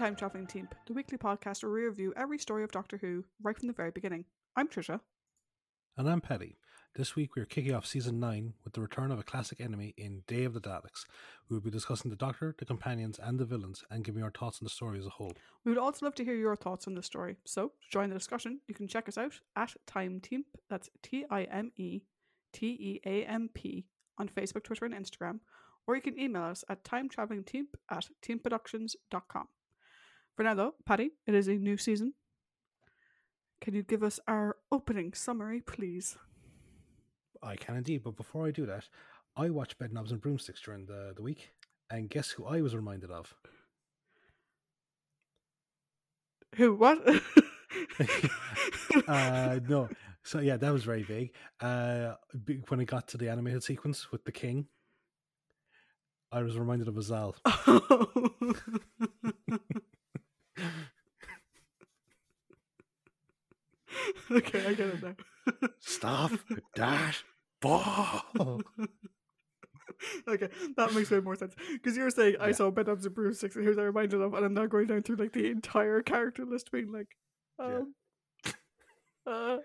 Time Traveling Team, the weekly podcast where we review every story of Doctor Who right from the very beginning. I'm Trisha. And I'm Petty. This week we are kicking off season 9 with the return of a classic enemy in Day of the Daleks. We will be discussing the Doctor, the companions, and the villains, and giving our thoughts on the story as a whole. We would also love to hear your thoughts on the story. So, to join the discussion, you can check us out at Time Team, that's T I M E T E A M P, on Facebook, Twitter, and Instagram, or you can email us at timetravelingteam at teamproductions.com. For now, though, Patty, it is a new season. Can you give us our opening summary, please? I can indeed, but before I do that, I watched Bedknobs and Broomsticks during the, the week, and guess who I was reminded of? Who? What? uh, no. So yeah, that was very vague. Uh, when I got to the animated sequence with the king, I was reminded of Azal. okay, I get it now. Stop, dash, ball. okay, that makes way more sense. Because you were saying I Yeah. saw Bedknobs and Broomsticks, and here's I reminded of, and I'm now going down through like the entire character list, being like, Yeah. um, uh,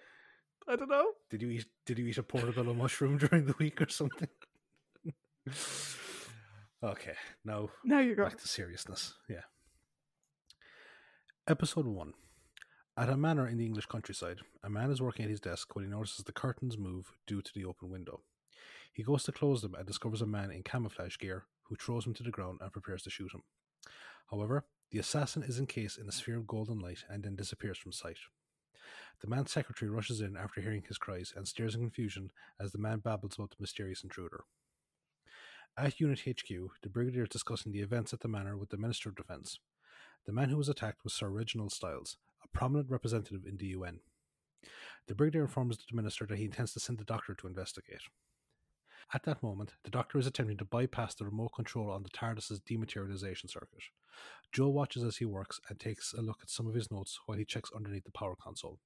I don't know. Did you eat? Did you eat a portobello mushroom during the week or something? okay, now Now you're back to seriousness. Yeah. Episode one. At a manor in the English countryside, a man is working at his desk when he notices the curtains move due to the open window. He goes to close them and discovers a man in camouflage gear who throws him to the ground and prepares to shoot him. However, the assassin is encased in a sphere of golden light and then disappears from sight. The man's secretary rushes in after hearing his cries and stares in confusion as the man babbles about the mysterious intruder. At Unit HQ, the Brigadier is discussing the events at the manor with the Minister of Defence. The man who was attacked was Sir Reginald Styles, a prominent representative in the UN. The Brigadier informs the Minister that he intends to send the Doctor to investigate. At that moment, the Doctor is attempting to bypass the remote control on the TARDIS's dematerialization circuit. Jo watches as he works and takes a look at some of his notes while he checks underneath the power console.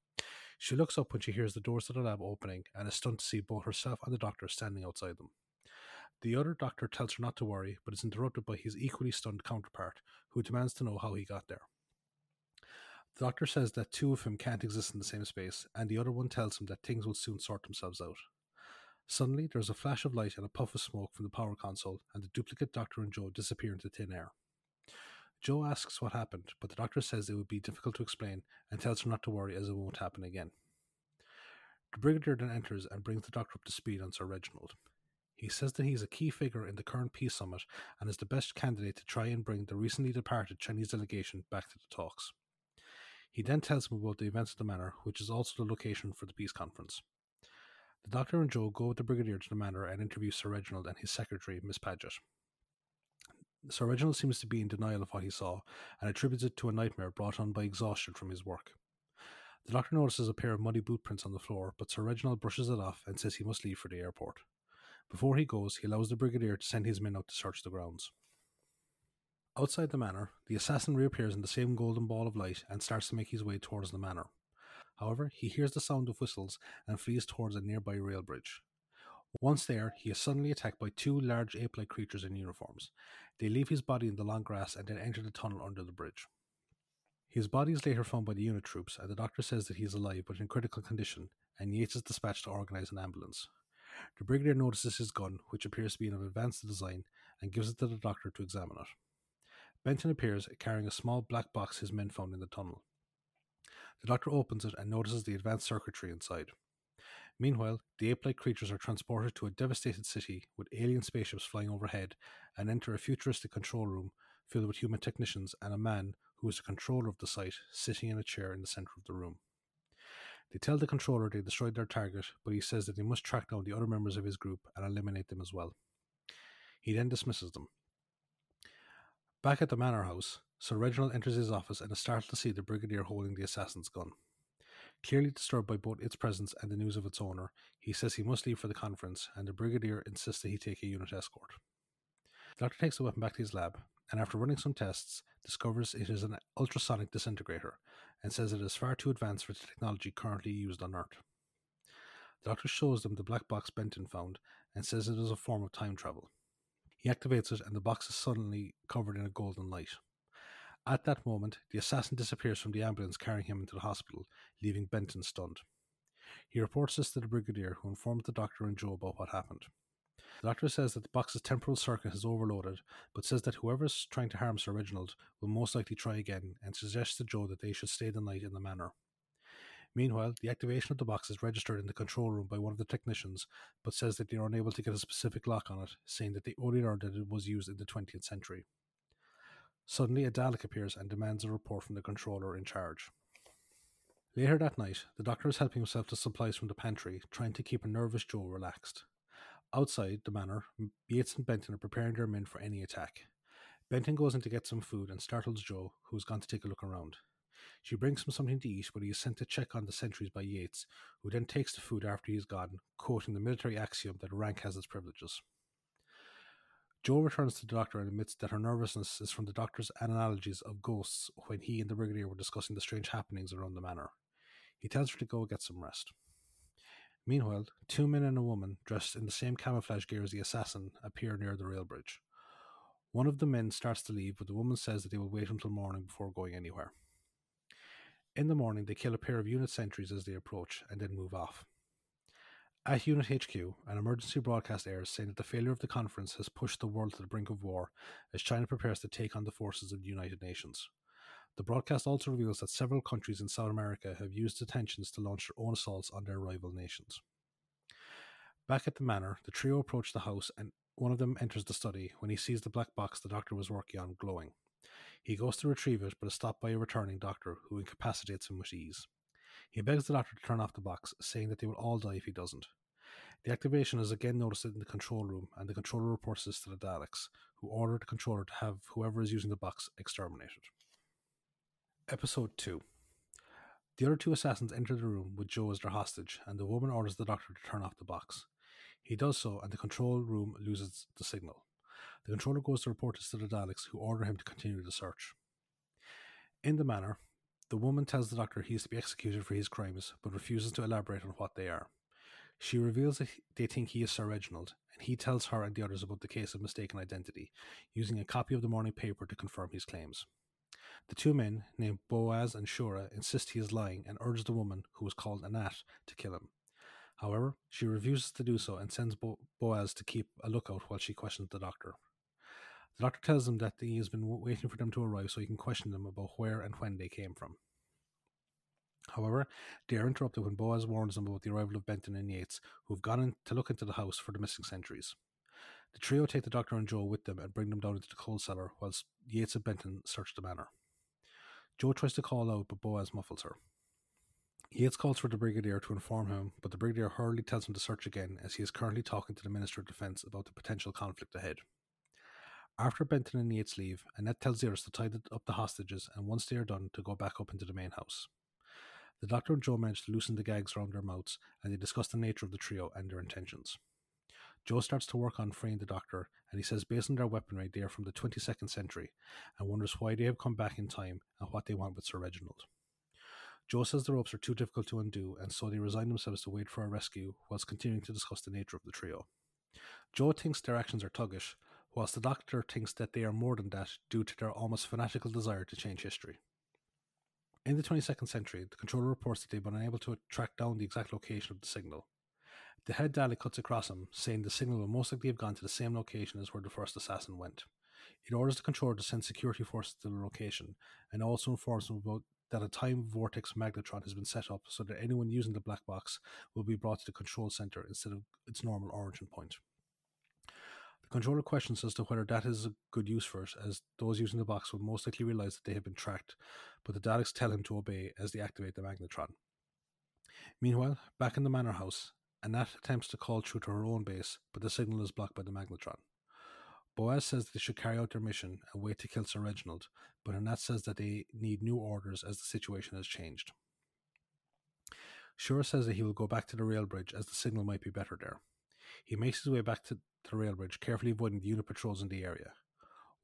She looks up when she hears the doors to the lab opening and is stunned to see both herself and the Doctor standing outside them. The other doctor tells her not to worry, but is interrupted by his equally stunned counterpart, who demands to know how he got there. The doctor says that two of him can't exist in the same space, and the other one tells him that things will soon sort themselves out. Suddenly, there is a flash of light and a puff of smoke from the power console, and the duplicate doctor and Jo disappear into thin air. Jo asks what happened, but the doctor says it would be difficult to explain and tells her not to worry as it won't happen again. The Brigadier then enters and brings the doctor up to speed on Sir Reginald. He says that he is a key figure in the current peace summit and is the best candidate to try and bring the recently departed Chinese delegation back to the talks. He then tells him about the events at the manor, which is also the location for the peace conference. The doctor and Jo go with the brigadier to the manor and interview Sir Reginald and his secretary, Miss Paget. Sir Reginald seems to be in denial of what he saw and attributes it to a nightmare brought on by exhaustion from his work. The doctor notices a pair of muddy boot prints on the floor, but Sir Reginald brushes it off and says he must leave for the airport. Before he goes, he allows the brigadier to send his men out to search the grounds. Outside the manor, the assassin reappears in the same golden ball of light and starts to make his way towards the manor. However, he hears the sound of whistles and flees towards a nearby rail bridge. Once there, he is suddenly attacked by two large ape like creatures in uniforms. They leave his body in the long grass and then enter the tunnel under the bridge. His body is later found by the unit troops, and the doctor says that he is alive but in critical condition, and Yates is dispatched to organize an ambulance. The brigadier notices his gun, which appears to be of advanced design, and gives it to the doctor to examine it. Benton appears carrying a small black box his men found in the tunnel. The doctor opens it and notices the advanced circuitry inside. Meanwhile, the ape like creatures are transported to a devastated city with alien spaceships flying overhead and enter a futuristic control room filled with human technicians and a man who is the controller of the site sitting in a chair in the center of the room. They tell the controller they destroyed their target, but he says that they must track down the other members of his group and eliminate them as well. He then dismisses them. Back at the manor house, Sir Reginald enters his office and is startled to see the brigadier holding the assassin's gun. Clearly disturbed by both its presence and the news of its owner, he says he must leave for the conference, and the brigadier insists that he take a unit escort. The doctor takes the weapon back to his lab, and after running some tests, discovers it is an ultrasonic disintegrator, and says it is far too advanced for the technology currently used on Earth. The doctor shows them the black box Benton found, and says it is a form of time travel. He activates it, and the box is suddenly covered in a golden light. At that moment, the assassin disappears from the ambulance carrying him into the hospital, leaving Benton stunned. He reports this to the brigadier, who informs the doctor and Jo about what happened. The doctor says that the box's temporal circuit has overloaded, but says that whoever is trying to harm Sir Reginald will most likely try again and suggests to Jo that they should stay the night in the manor. Meanwhile, the activation of the box is registered in the control room by one of the technicians, but says that they are unable to get a specific lock on it, saying that they only learned that it was used in the 20th century. Suddenly, a Dalek appears and demands a report from the controller in charge. Later that night, the doctor is helping himself to supplies from the pantry, trying to keep a nervous Jo relaxed. Outside the manor, Yates and Benton are preparing their men for any attack. Benton goes in to get some food and startles Jo, who has gone to take a look around. She brings him something to eat, but he is sent to check on the sentries by Yates, who then takes the food after he is gone, quoting the military axiom that rank has its privileges. Jo returns to the doctor and admits that her nervousness is from the doctor's analogies of ghosts when he and the brigadier were discussing the strange happenings around the manor. He tells her to go get some rest. Meanwhile, two men and a woman, dressed in the same camouflage gear as the assassin, appear near the rail bridge. One of the men starts to leave, but the woman says that they will wait until morning before going anywhere. In the morning, they kill a pair of unit sentries as they approach and then move off. At Unit HQ, an emergency broadcast airs saying that the failure of the conference has pushed the world to the brink of war as China prepares to take on the forces of the United Nations. The broadcast also reveals that several countries in South America have used the tensions to launch their own assaults on their rival nations. Back at the manor, the trio approach the house and one of them enters the study when he sees the black box the doctor was working on glowing. He goes to retrieve it, but is stopped by a returning doctor who incapacitates him with ease. He begs the doctor to turn off the box, saying that they will all die if he doesn't. The activation is again noticed in the control room, and the controller reports this to the Daleks, who order the controller to have whoever is using the box exterminated. Episode 2 The other two assassins enter the room with Jo as their hostage, and the woman orders the doctor to turn off the box. He does so, and the control room loses the signal. The controller goes to report this to the Daleks, who order him to continue the search. In the manor, the woman tells the doctor he is to be executed for his crimes, but refuses to elaborate on what they are. She reveals that they think he is Sir Reginald, and he tells her and the others about the case of mistaken identity, using a copy of the morning paper to confirm his claims. The two men, named Boaz and Shura, insist he is lying and urge the woman, who is called Anat, to kill him. However, she refuses to do so and sends Bo- Boaz to keep a lookout while she questions the doctor. The doctor tells them that he has been waiting for them to arrive so he can question them about where and when they came from. However, they are interrupted when Boaz warns them about the arrival of Benton and Yates, who have gone in to look into the house for the missing sentries. The trio take the doctor and Jo with them and bring them down into the coal cellar, whilst Yates and Benton search the manor. Jo tries to call out, but Boaz muffles her. Yates calls for the Brigadier to inform him, but the Brigadier hurriedly tells him to search again as he is currently talking to the Minister of Defence about the potential conflict ahead. After Benton and Yates leave, Anat tells others to tie up the hostages and once they are done, to go back up into the main house. The Doctor and Jo manage to loosen the gags around their mouths and they discuss the nature of the trio and their intentions. Jo starts to work on freeing the Doctor, and he says based on their weaponry, they are from the 22nd century, and wonders why they have come back in time and what they want with Sir Reginald. Jo says the ropes are too difficult to undo, and so they resign themselves to wait for a rescue whilst continuing to discuss the nature of the trio. Jo thinks their actions are tuggish, whilst the Doctor thinks that they are more than that due to their almost fanatical desire to change history. In the 22nd century, the controller reports that they've been unable to track down the exact location of the signal, the head Dalek cuts across him, saying the signal will most likely have gone to the same location as where the first assassin went. It orders the controller to send security forces to the location, and also informs him about that a time vortex magnetron has been set up so that anyone using the black box will be brought to the control center instead of its normal origin point. The controller questions as to whether that is a good use for it, as those using the box will most likely realize that they have been tracked, but the Daleks tell him to obey as they activate the magnetron. Meanwhile, back in the manor house, Anat attempts to call through to her own base, but the signal is blocked by the magnetron. Boaz says they should carry out their mission and wait to kill Sir Reginald, but Anat says that they need new orders as the situation has changed. Shura says that he will go back to the rail bridge as the signal might be better there. He makes his way back to the rail bridge, carefully avoiding the unit patrols in the area.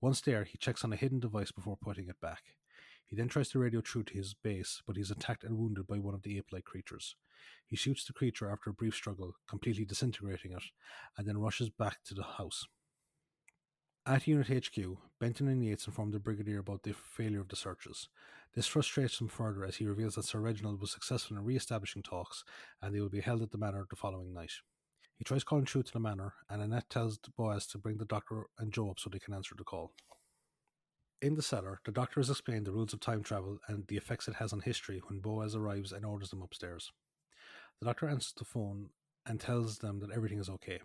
Once there, he checks on a hidden device before putting it back. He then tries to radio through to his base, but he is attacked and wounded by one of the ape like creatures. He shoots the creature after a brief struggle, completely disintegrating it, and then rushes back to the house. At Unit HQ, Benton and Yates inform the Brigadier about the failure of the searches. This frustrates him further as he reveals that Sir Reginald was successful in re establishing talks and they will be held at the manor the following night. He tries calling through to the manor, and Anat tells Boaz to bring the doctor and Jo up so they can answer the call. In the cellar, the doctor has explained the rules of time travel and the effects it has on history when Boaz arrives and orders them upstairs. The doctor answers the phone and tells them that everything is okay.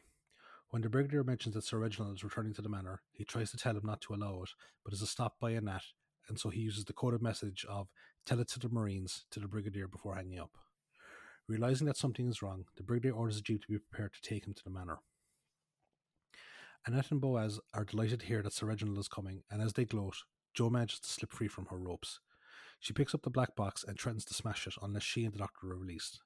When the brigadier mentions that Sir Reginald is returning to the manor, he tries to tell him not to allow it, but is stopped by Anat and so he uses the coded message of tell it to the Marines to the Brigadier before hanging up. Realizing that something is wrong, the Brigadier orders the Jeep to be prepared to take him to the manor. Anat and Boaz are delighted to hear that Sir Reginald is coming, and as they gloat, Jo manages to slip free from her ropes. She picks up the black box and threatens to smash it unless she and the doctor are released.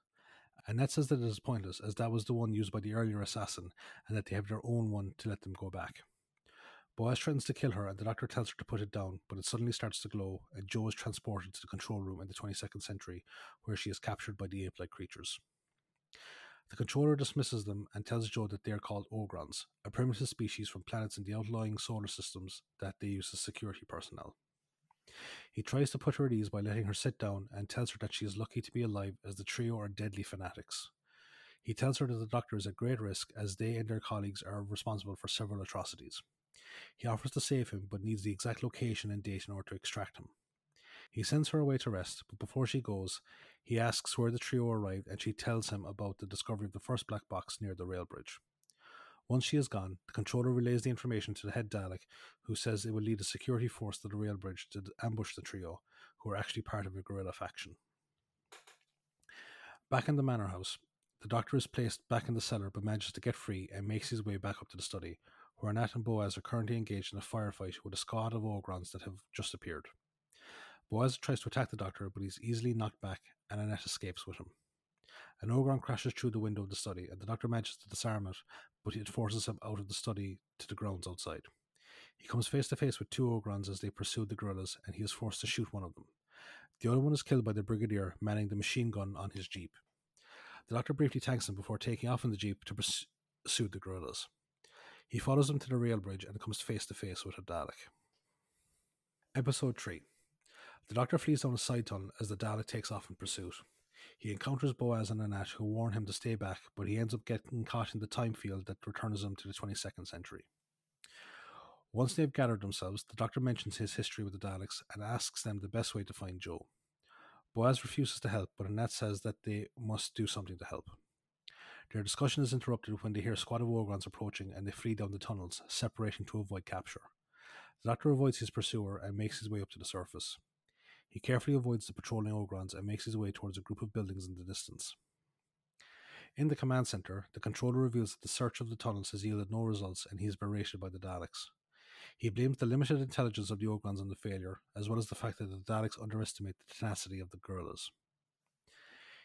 Anat says that it is pointless, as that was the one used by the earlier assassin, and that they have their own one to let them go back. Boaz threatens to kill her, and the doctor tells her to put it down, but it suddenly starts to glow, and Jo is transported to the control room in the 22nd century, where she is captured by the ape like creatures. The controller dismisses them and tells Jo that they are called Ogrons, a primitive species from planets in the outlying solar systems that they use as security personnel. He tries to put her at ease by letting her sit down and tells her that she is lucky to be alive as the trio are deadly fanatics. He tells her that the doctor is at great risk as they and their colleagues are responsible for several atrocities. He offers to save him, but needs the exact location and date in order to extract him. He sends her away to rest, but before she goes, he asks where the trio arrived and she tells him about the discovery of the first black box near the rail bridge. Once she is gone, the controller relays the information to the head Dalek, who says it will lead a security force to the rail bridge to ambush the trio, who are actually part of a guerrilla faction. Back in the manor house, the doctor is placed back in the cellar but manages to get free and makes his way back up to the study, where Anat and Boaz are currently engaged in a firefight with a squad of Ogrons that have just appeared. Boaz tries to attack the doctor, but he's easily knocked back, and Anat escapes with him. An Ogron crashes through the window of the study, and the doctor manages to disarm it, but it forces him out of the study to the grounds outside. He comes face to face with two Ogrons as they pursue the guerrillas, and he is forced to shoot one of them. The other one is killed by the brigadier manning the machine gun on his jeep. The doctor briefly thanks him before taking off in the jeep to pursue the guerrillas. He follows them to the rail bridge and comes face to face with a Dalek. Episode 3 The Doctor flees down a side tunnel as the Dalek takes off in pursuit. He encounters Boaz and Anat, who warn him to stay back, but he ends up getting caught in the time field that returns him to the 22nd century. Once they've gathered themselves, the Doctor mentions his history with the Daleks and asks them the best way to find Jo. Boaz refuses to help, but Anat says that they must do something to help. Their discussion is interrupted when they hear a squad of Ogrons approaching and they flee down the tunnels, separating to avoid capture. The Doctor avoids his pursuer and makes his way up to the surface. He carefully avoids the patrolling Ogrons and makes his way towards a group of buildings in the distance. In the command center, the controller reveals that the search of the tunnels has yielded no results and he is berated by the Daleks. He blames the limited intelligence of the Ogrons on the failure, as well as the fact that the Daleks underestimate the tenacity of the guerrillas.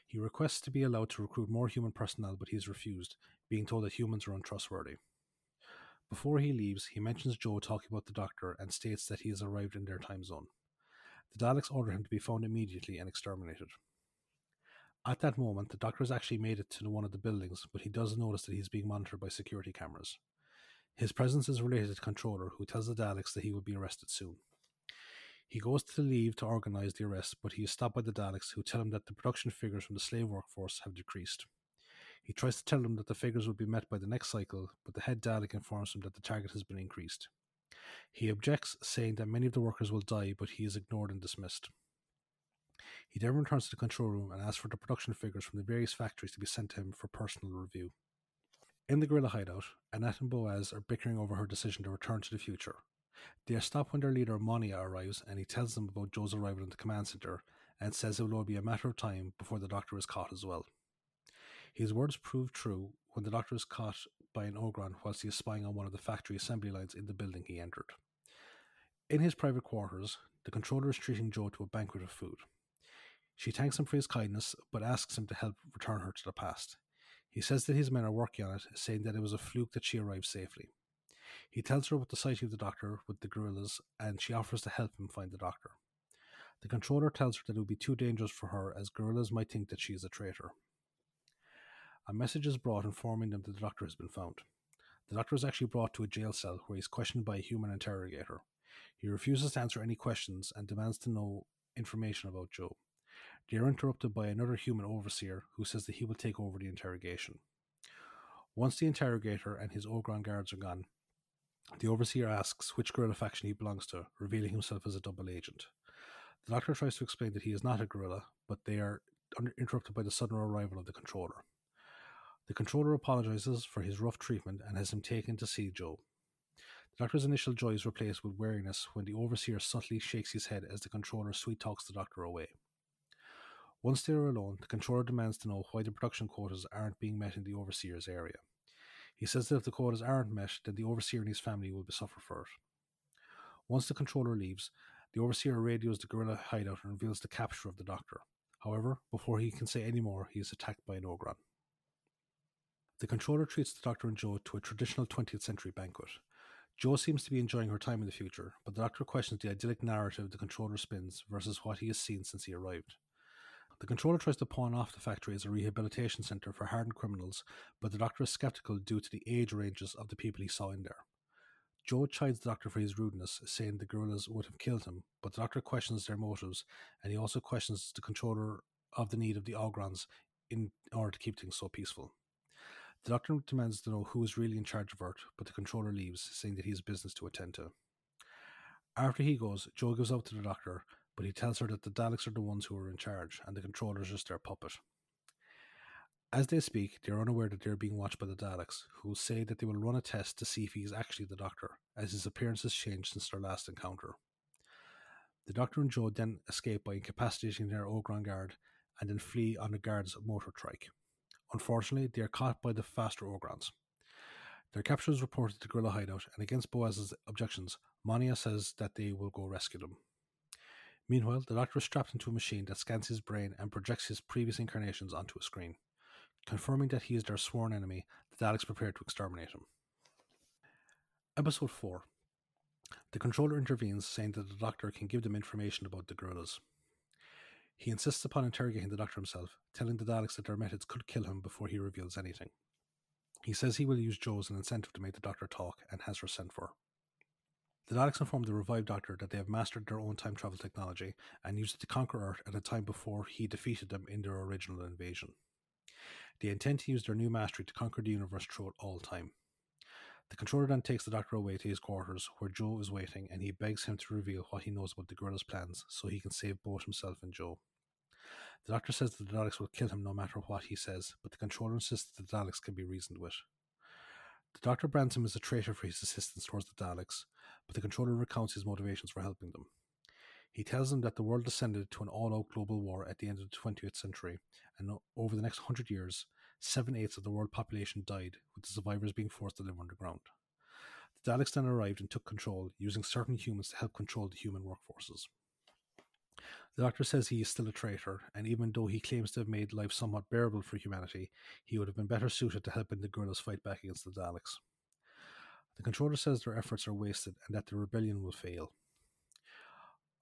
He requests to be allowed to recruit more human personnel, but he is refused, being told that humans are untrustworthy. Before he leaves, he mentions Jo talking about the doctor and states that he has arrived in their time zone. The Daleks order him to be found immediately and exterminated. At that moment, the doctor has actually made it to one of the buildings, but he does notice that he is being monitored by security cameras. His presence is related to controller, who tells the Daleks that he will be arrested soon. He goes to leave to organize the arrest, but he is stopped by the Daleks, who tell him that the production figures from the slave workforce have decreased. He tries to tell them that the figures will be met by the next cycle, but the head Dalek informs him that the target has been increased. He objects, saying that many of the workers will die, but he is ignored and dismissed. He then returns to the control room and asks for the production figures from the various factories to be sent to him for personal review. In the guerrilla hideout, Anat and Boaz are bickering over her decision to return to the future, they are stopped when their leader Monia arrives and he tells them about Jo's arrival in the command center and says it will only be a matter of time before the doctor is caught as well. His words prove true when the doctor is caught by an Ogron whilst he is spying on one of the factory assembly lines in the building he entered. In his private quarters, the controller is treating Jo to a banquet of food. She thanks him for his kindness, but asks him to help return her to the past. He says that his men are working on it, saying that it was a fluke that she arrived safely. He tells her about the sighting of the doctor with the guerrillas, and she offers to help him find the doctor. The controller tells her that it would be too dangerous for her, as guerrillas might think that she is a traitor. A message is brought informing them that the doctor has been found. The doctor is actually brought to a jail cell where he is questioned by a human interrogator. He refuses to answer any questions and demands to know information about Jo. They are interrupted by another human overseer who says that he will take over the interrogation. Once the interrogator and his Ogron guards are gone, the overseer asks which guerrilla faction he belongs to, revealing himself as a double agent. The doctor tries to explain that he is not a guerrilla, but they are interrupted by the sudden arrival of the controller. The controller apologizes for his rough treatment and has him taken to see Jo. The doctor's initial joy is replaced with wariness when the overseer subtly shakes his head as the controller sweet talks the doctor away. Once they are alone, the controller demands to know why the production quotas aren't being met in the overseer's area. He says that if the quotas aren't met, then the overseer and his family will be suffer for it. Once the controller leaves, the overseer radios the guerrilla hideout and reveals the capture of the doctor. However, before he can say any more, he is attacked by an Ogron. The controller treats the doctor and Jo to a traditional 20th century banquet. Jo seems to be enjoying her time in the future, but the doctor questions the idyllic narrative the controller spins versus what he has seen since he arrived. The controller tries to pawn off the factory as a rehabilitation centre for hardened criminals, but the doctor is skeptical due to the age ranges of the people he saw in there. Jo chides the doctor for his rudeness, saying the guerrillas would have killed him, but the doctor questions their motives, and he also questions the controller of the need of the Ogrons in order to keep things so peaceful. The doctor demands to know who is really in charge of Earth, but the controller leaves, saying that he has business to attend to. After he goes, Jo gives out to the doctor, but he tells her that the Daleks are the ones who are in charge, and the controller is just their puppet. As they speak, they are unaware that they are being watched by the Daleks, who say that they will run a test to see if he is actually the Doctor, as his appearance has changed since their last encounter. The Doctor and Jo then escape by incapacitating their Ogron guard and then flee on the guard's motor trike. Unfortunately, they are caught by the faster Ogrons. Their capture is reported to Guerrilla Hideout, and against Boaz's objections, Monia says that they will go rescue them. Meanwhile, the Doctor is strapped into a machine that scans his brain and projects his previous incarnations onto a screen. Confirming that he is their sworn enemy, the Daleks prepare to exterminate him. Episode 4 The controller intervenes, saying that the Doctor can give them information about the guerrillas. He insists upon interrogating the doctor himself, telling the Daleks that their methods could kill him before he reveals anything. He says he will use Jo as an incentive to make the doctor talk and has her sent for. The Daleks inform the revived Doctor that they have mastered their own time travel technology and used it to conquer Earth at a time before he defeated them in their original invasion. They intend to use their new mastery to conquer the universe throughout all time. The controller then takes the Doctor away to his quarters, where Jo is waiting, and he begs him to reveal what he knows about the Guerrilla's plans so he can save both himself and Jo. The doctor says that the Daleks will kill him no matter what he says, but the controller insists that the Daleks can be reasoned with. The doctor brands him as a traitor for his assistance towards the Daleks, but the controller recounts his motivations for helping them. He tells them that the world descended to an all out global war at the end of the 20th century, and over the next hundred years, seven eighths of the world population died, with the survivors being forced to live underground. The Daleks then arrived and took control, using certain humans to help control the human workforces. The Doctor says he is still a traitor, and even though he claims to have made life somewhat bearable for humanity, he would have been better suited to helping the guerrillas fight back against the Daleks. The controller says their efforts are wasted and that the rebellion will fail.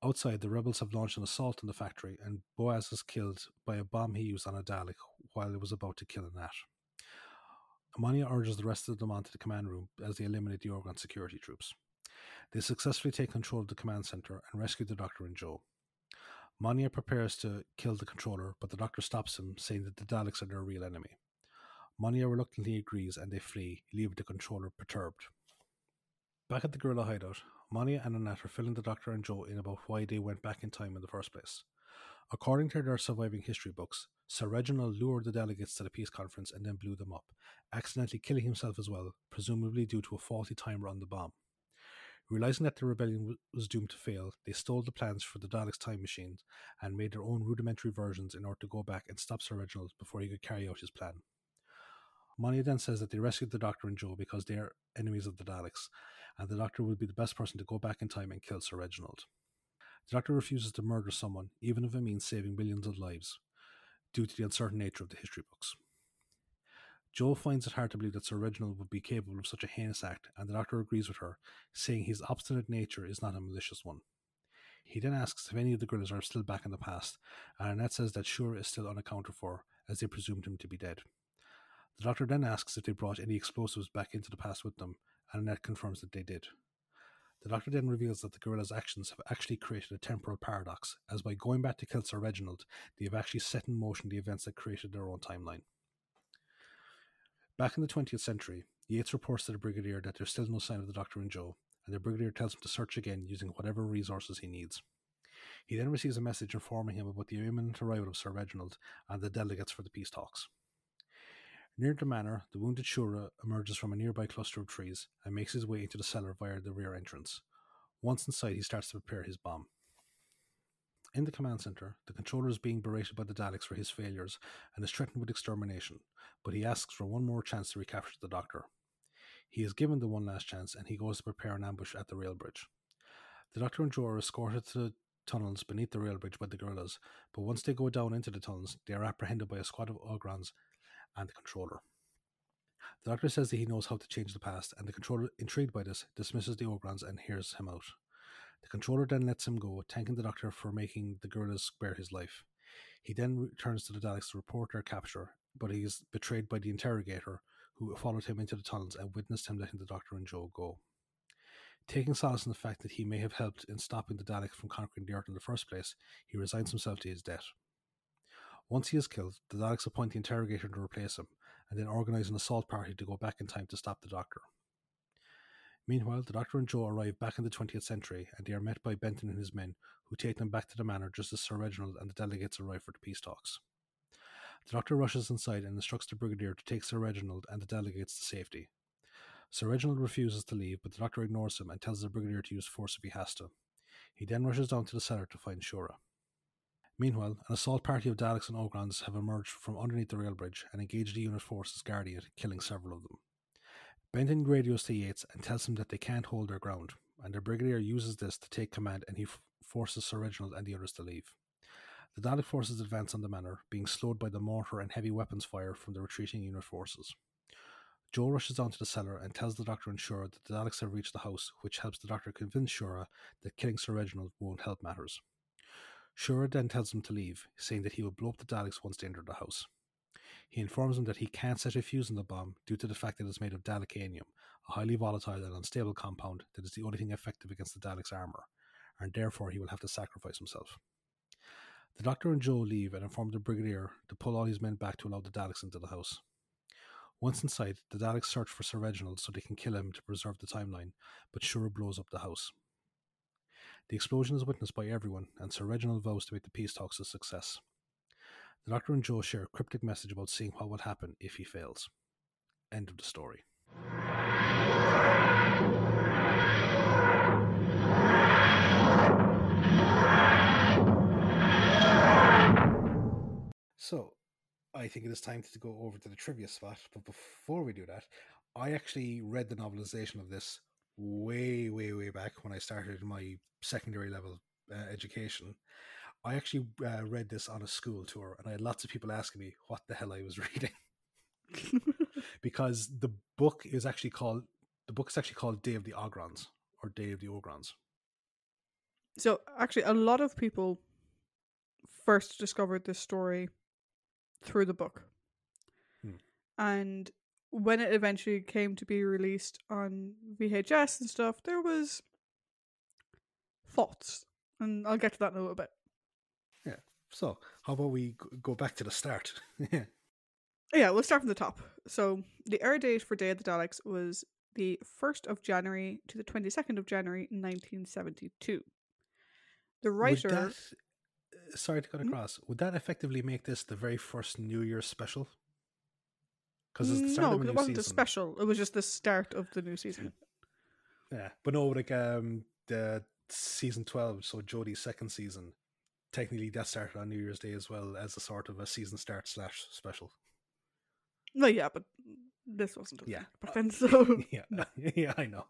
Outside, the rebels have launched an assault on the factory, and Boaz is killed by a bomb he used on a Dalek while it was about to kill Anat. Monia urges the rest of them onto the command room as they eliminate the Ogron security troops. They successfully take control of the command center and rescue the Doctor and Jo. Monia prepares to kill the controller, but the doctor stops him, saying that the Daleks are their real enemy. Monia reluctantly agrees and they flee, leaving the controller perturbed. Back at the guerrilla hideout, Monia and Anat are filling the doctor and Jo in about why they went back in time in the first place. According to their surviving history books, Sir Reginald lured the delegates to the peace conference and then blew them up, accidentally killing himself as well, presumably due to a faulty timer on the bomb. Realizing that the rebellion was doomed to fail, they stole the plans for the Daleks' time machines and made their own rudimentary versions in order to go back and stop Sir Reginald before he could carry out his plan. Monia then says that they rescued the Doctor and Jo because they are enemies of the Daleks, and the Doctor would be the best person to go back in time and kill Sir Reginald. The Doctor refuses to murder someone, even if it means saving millions of lives, due to the uncertain nature of the history books. Jo finds it hard to believe that Sir Reginald would be capable of such a heinous act, and the doctor agrees with her, saying his obstinate nature is not a malicious one. He then asks if any of the guerrillas are still back in the past, and Anat says that Shura is still unaccounted for, as they presumed him to be dead. The doctor then asks if they brought any explosives back into the past with them, and Anat confirms that they did. The doctor then reveals that the guerrilla's actions have actually created a temporal paradox, as by going back to kill Sir Reginald, they have actually set in motion the events that created their own timeline. Back in the 20th century, Yates reports to the Brigadier that there's still no sign of the Doctor and Jo, and the Brigadier tells him to search again using whatever resources he needs. He then receives a message informing him about the imminent arrival of Sir Reginald and the delegates for the peace talks. Near the manor, the wounded Shura emerges from a nearby cluster of trees and makes his way into the cellar via the rear entrance. Once inside, he starts to prepare his bomb. In the command center, the controller is being berated by the Daleks for his failures and is threatened with extermination, but he asks for one more chance to recapture the Doctor. He is given the one last chance and he goes to prepare an ambush at the rail bridge. The Doctor and Jo are escorted to the tunnels beneath the rail bridge by the guerrillas, but once they go down into the tunnels, they are apprehended by a squad of Ogrons and the controller. The doctor says that he knows how to change the past, and the controller, intrigued by this, dismisses the Ogrons and hears him out. The controller then lets him go, thanking the doctor for making the guerrillas spare his life. He then returns to the Daleks to report their capture, but he is betrayed by the interrogator, who followed him into the tunnels and witnessed him letting the doctor and Jo go. Taking solace in the fact that he may have helped in stopping the Daleks from conquering the Earth in the first place, he resigns himself to his debt. Once he is killed, the Daleks appoint the interrogator to replace him, and then organize an assault party to go back in time to stop the Doctor. Meanwhile, the Doctor and Jo arrive back in the 20th century, and they are met by Benton and his men, who take them back to the manor just as Sir Reginald and the delegates arrive for the peace talks. The Doctor rushes inside and instructs the Brigadier to take Sir Reginald and the delegates to safety. Sir Reginald refuses to leave, but the Doctor ignores him and tells the Brigadier to use force if he has to. He then rushes down to the cellar to find Shura. Meanwhile, an assault party of Daleks and Ogrons have emerged from underneath the rail bridge and engaged the unit forces guarding it, killing several of them. Benton radios to Yates and tells him that they can't hold their ground, and the Brigadier uses this to take command and he f- forces Sir Reginald and the others to leave. The Dalek forces advance on the manor, being slowed by the mortar and heavy weapons fire from the retreating unit forces. Jo rushes down to the cellar and tells the Doctor and Shura that the Daleks have reached the house, which helps the Doctor convince Shura that killing Sir Reginald won't help matters. Shura then tells him to leave, saying that he will blow up the Daleks once they enter the house. He informs him that he can't set a fuse on the bomb due to the fact that it's made of Dalekanium, a highly volatile and unstable compound that is the only thing effective against the Daleks' armor, and therefore he will have to sacrifice himself. The Doctor and Jo leave and inform the Brigadier to pull all his men back to allow the Daleks into the house. Once inside, the Daleks search for Sir Reginald so they can kill him to preserve the timeline, but Shura blows up the house. The explosion is witnessed by everyone, and Sir Reginald vows to make the peace talks a success. The Doctor and Jo share a cryptic message about seeing what will happen if he fails. End of the story. So, I think it is time to go over to the trivia spot. But before we do that, I actually read the novelization of this way, way, way back when I started my secondary level uh, education. I actually uh, read this on a school tour, and I had lots of people asking me what the hell I was reading because the book is actually called the book is actually called Day of the Ogrons or Day of the Ogrons. So actually, a lot of people first discovered this story through the book, Hmm. and when it eventually came to be released on VHS and stuff, there was thoughts, and I'll get to that in a little bit. Yeah. So, how about we go back to the start? Yeah, we'll start from the top. So the air date for Day of the Daleks was the 1st of January to the 22nd of January 1972. The writer. that- uh, sorry to cut Hmm? across. Would that effectively make this the very first New Year special? Because it's the start no, of a new it wasn't a special. It was just the start of the new season. Yeah, but no, like um, the season twelve, so Jodie's second season. Technically, that started on New Year's Day as well as a sort of a season start slash special. No, yeah, but this wasn't. A Yeah. thing back then, so yeah, yeah, I know.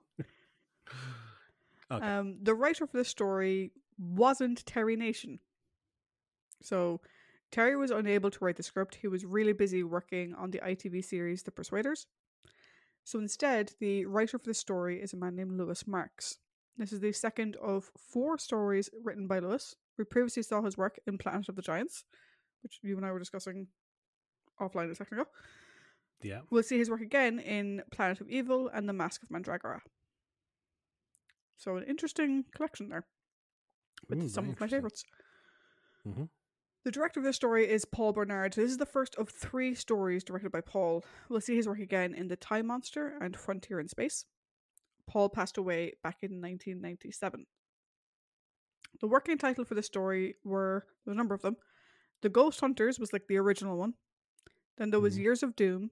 Okay. Um, the writer for the story wasn't Terry Nation. So Terry was unable to write the script. He was really busy working on the ITV series The Persuaders. So instead, the writer for the story is a man named Louis Marks. This is the second of four stories written by Lewis. We previously saw his work in Planet of the Giants, which you and I were discussing offline a second ago. Yeah. We'll see his work again in Planet of Evil and The Mask of Mandragora. So an interesting collection there with Mm, some of my favorites. Mhm. The director of this story is Paul Bernard. This is the first of three stories directed by Paul. We'll see his work again in The Time Monster and Frontier in Space. Paul passed away back in 1997. The working title for the story were a number of them. The Ghost Hunters was like the original one. Then there was Mhm. Years of Doom,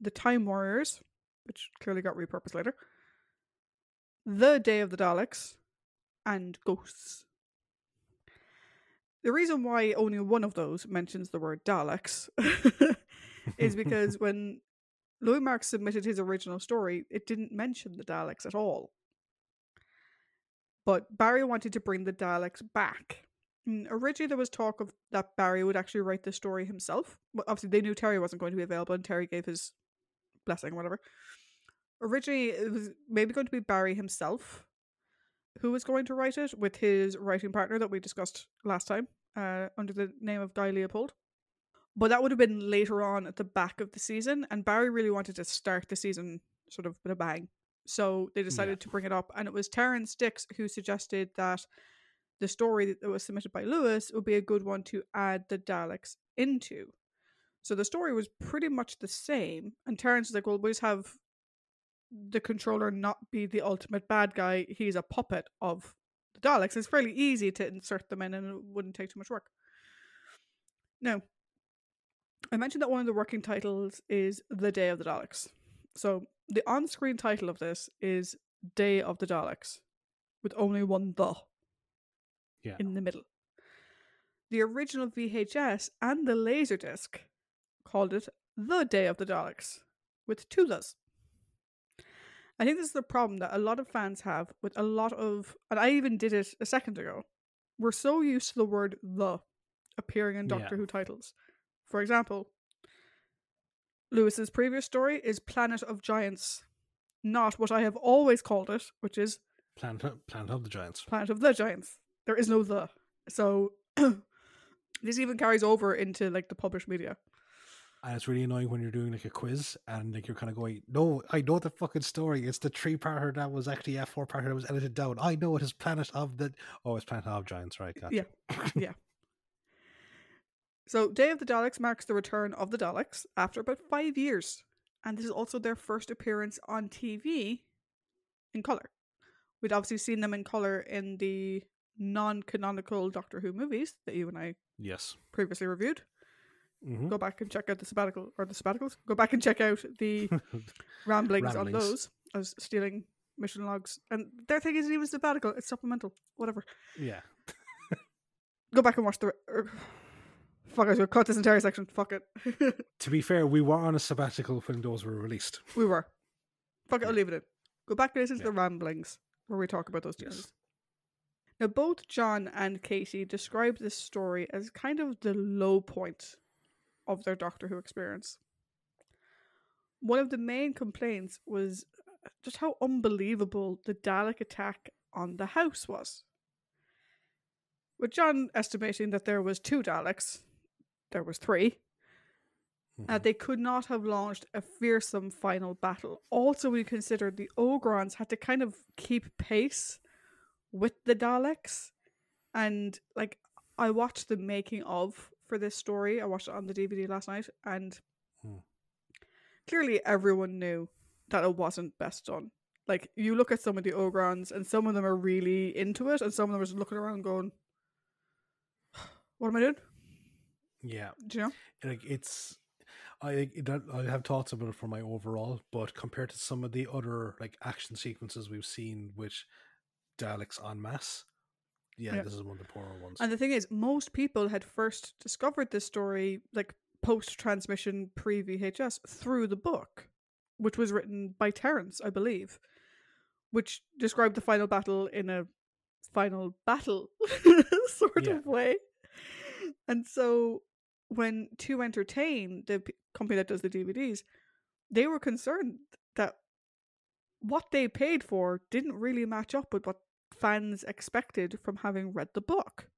The Time Warriors, which clearly got repurposed later. The Day of the Daleks, and Ghosts. The reason why only one of those mentions the word Daleks is because when Louis Marks submitted his original story, it didn't mention the Daleks at all. But Barry wanted to bring the Daleks back. Mm, Originally, there was talk of that Barry would actually write the story himself. But obviously, they knew Terry wasn't going to be available, and Terry gave his blessing, whatever. Originally, it was maybe going to be Barry himself who was going to write it with his writing partner that we discussed last time uh, under the name of Guy Leopold. But that would have been later on at the back of the season, and Barry really wanted to start the season sort of with a bang. So they decided to bring it up, and it was Terrance Dicks who suggested that the story that was submitted by Louis would be a good one to add the Daleks into. So the story was pretty much the same, and Terrence was like, "Well, we'll just have the controller not be the ultimate bad guy. He's a puppet of the Daleks. It's fairly easy to insert them in, and it wouldn't take too much work." Now, I mentioned that one of the working titles is The Day of the Daleks. So the on screen title of this is Day of the Daleks, with only one the Yeah. in the middle. The original VHS and the Laserdisc called it The Day of the Daleks, with two thes. I think this is the problem that a lot of fans have with a lot of, and I even did it a second ago. We're so used to the word the appearing in Doctor Yeah. Who titles. For example, Louis's previous story is Planet of Giants, not what I have always called it, which is Planet, of- Planet of the Giants. Planet of the Giants. There is no the. So this even carries over into like the published media. And it's really annoying when you're doing like a quiz and like you're kind of going, no, I know the fucking story. It's the three parter that was actually a four parter that was edited down. I know it is Planet of the. Oh, it's Planet of Giants, right? Gotcha. Yeah. Yeah. So Day of the Daleks marks the return of the Daleks after about five years. And this is also their first appearance on TV in colour. We'd obviously seen them in colour in the non canonical Doctor Who movies that you and I Yes. previously reviewed. Hmm Go back and check out the sabbatical or the sabbaticals. Go back and check out the ramblings, on those. as stealing mission logs. And their thing isn't even sabbatical, it's supplemental. Whatever. yeah. Go back and watch the. Er, fuck, I was going to cut this entire section. Fuck it. To be fair, we were on a sabbatical when those were released. we were. Fuck it, I'll leave it in. Go back and listen to the ramblings where we talk about those Yes. changes. Now, both John and Casey describe this story as kind of the low point of their Doctor Who experience. One of the main complaints was just how unbelievable the Dalek attack on the house was. With John estimating that there was two Daleks, there was three, uh, Mhm. they could not have launched a fearsome final battle. Also, we considered the Ogrons had to kind of keep pace with the Daleks. And, like, I watched the making of for this story. I watched it on the DVD last night. And Hmm. clearly, everyone knew that it wasn't best done. Like, you look at some of the Ogrons, and some of them are really into it, and some of them are just looking around going, What am I doing? Yeah. Do you know? like it's I I have thoughts about it for my overall, but compared to some of the other like action sequences we've seen with Daleks en masse, yeah, Yeah. this is one of the poorer ones. And the thing is, most people had first discovered this story like post transmission pre VHS through the book, which was written by Terrance, I believe, which described the final battle in a final battle sort Yeah. of way. And so when 2entertain, the p- company that does the DVDs, they were concerned that what they paid for didn't really match up with what fans expected from having read the book.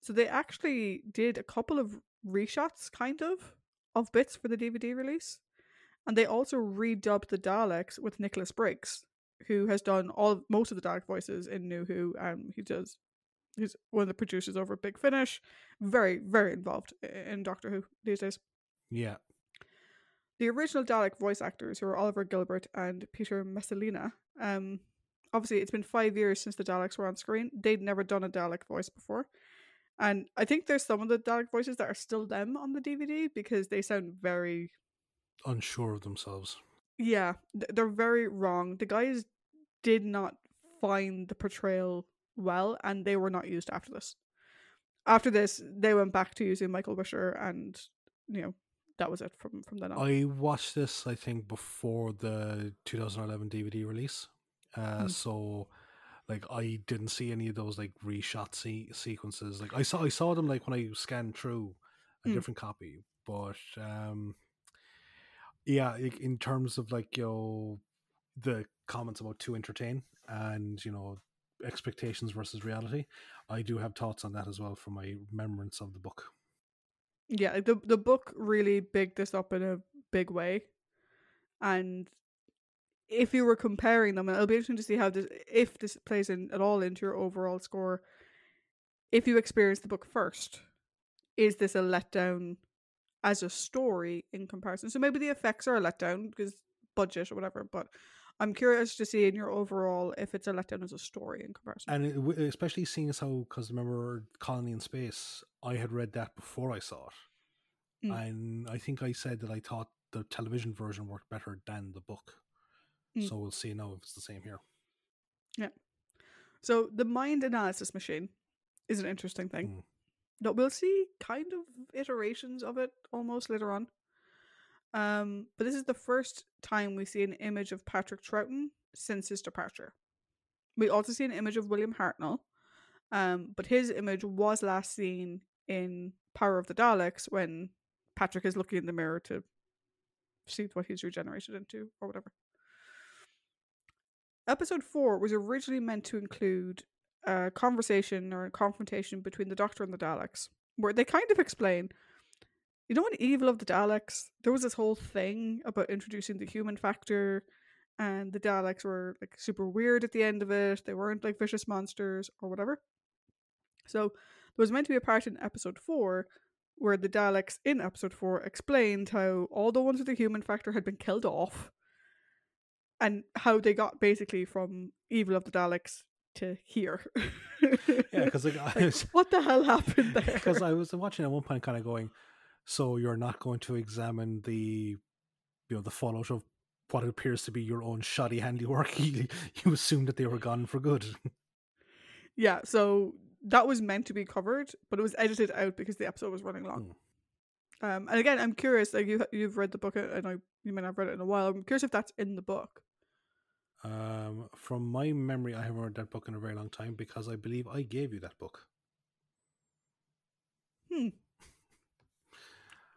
So they actually did a couple of reshots, kind of, of bits for the DVD release. And they also redubbed the Daleks with Nicholas Briggs, who has done all most of the Dalek voices in New Who. Um, he does. He's one of the producers over at Big Finish. Very, very involved in Doctor Who these days. Yeah. The original Dalek voice actors, who are Oliver Gilbert and Peter Messaline, um, obviously it's been five years since the Daleks were on screen. They'd never done a Dalek voice before. And I think there's some of the Dalek voices that are still them on the DVD because they sound very, Unsure of themselves. yeah, they're very wrong. The guys did not find the portrayal well and they were not used after this. After this, they went back to using Michael Wisher and, you know, that was it from, from then on. I watched this, I think, before the 2011 DVD release. Uh, Mm. So, like, I didn't see any of those like reshot se- sequences. Like, I saw, I saw them like when I scanned through a Mm. different copy. But um, yeah, like, in terms of like you know the comments about 2entertain and you know expectations versus reality, I do have thoughts on that as well from my remembrance of the book. yeah the the book really bigged this up in a big way and if you were comparing them and it'll be interesting to see how this if this plays in at all into your overall score if you experience the book first is this a letdown as a story in comparison so maybe the effects are a letdown because budget or whatever but i'm curious to see in your overall if it's a letdown as a story in comparison And it, especially seeing as how, because remember Colony in Space, I had read that before I saw it. Mm. And I think I said that I thought the television version worked better than the book. Mm. So we'll see now if it's the same here. Yeah. So the mind analysis machine is an interesting thing. Mm. That we'll see kind of iterations of it almost later on. Um, but this is the first time we see an image of Patrick Troughton since his departure. We also see an image of William Hartnell, um, but his image was last seen in Power of the Daleks when Patrick is looking in the mirror to see what he's regenerated into or whatever. Episode 4 was originally meant to include a conversation or a confrontation between the Doctor and the Daleks, where they kind of explain, you know, in Evil of the Daleks, there was this whole thing about introducing the human factor, and the Daleks were like super weird at the end of it. They weren't like vicious monsters or whatever. So there was meant to be a part in episode 4 where the Daleks in episode 4 explained how all the ones with the human factor had been killed off and how they got basically from Evil of the Daleks to here. Yeah, because like, I Like, was, what the hell happened there? because I was watching at one point, kind of going, so you're not going to examine the, you know, the fallout of what appears to be your own shoddy handiwork. You, you assume that they were gone for good. yeah, so that was meant to be covered, but it was edited out because the episode was running long. Um, and again, I'm curious. Like you, you've read the book, and I, you may not have read it in a while. I'm curious if that's in the book. Um, from my memory, I haven't read that book in a very long time because I believe I gave you that book. Hmm.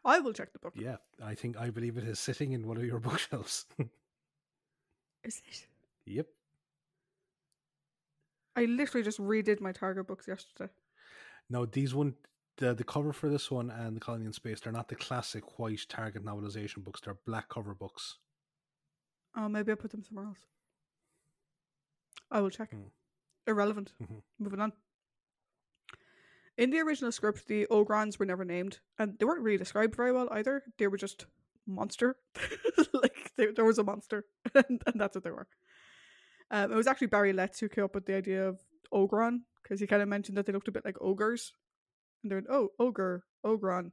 I will check the book. Yeah, I think I believe it is sitting in one of your bookshelves. Is it? yep. I literally just redid my Target books yesterday. Now these one, the the cover for this one and the Colony in Space, they're not the classic white Target novelization books. They're black cover books. Oh, maybe I put them somewhere else. I will check. Hmm. Irrelevant. Mhm. Moving on. In the original script, the Ogrons were never named, and they weren't really described very well either. They were just monster. like they, there was a monster, and, and that's what they were. Um, it was actually Barry Letts who came up with the idea of Ogron because he kind of mentioned that they looked a bit like ogres, and they went, "Oh, ogre, Ogron."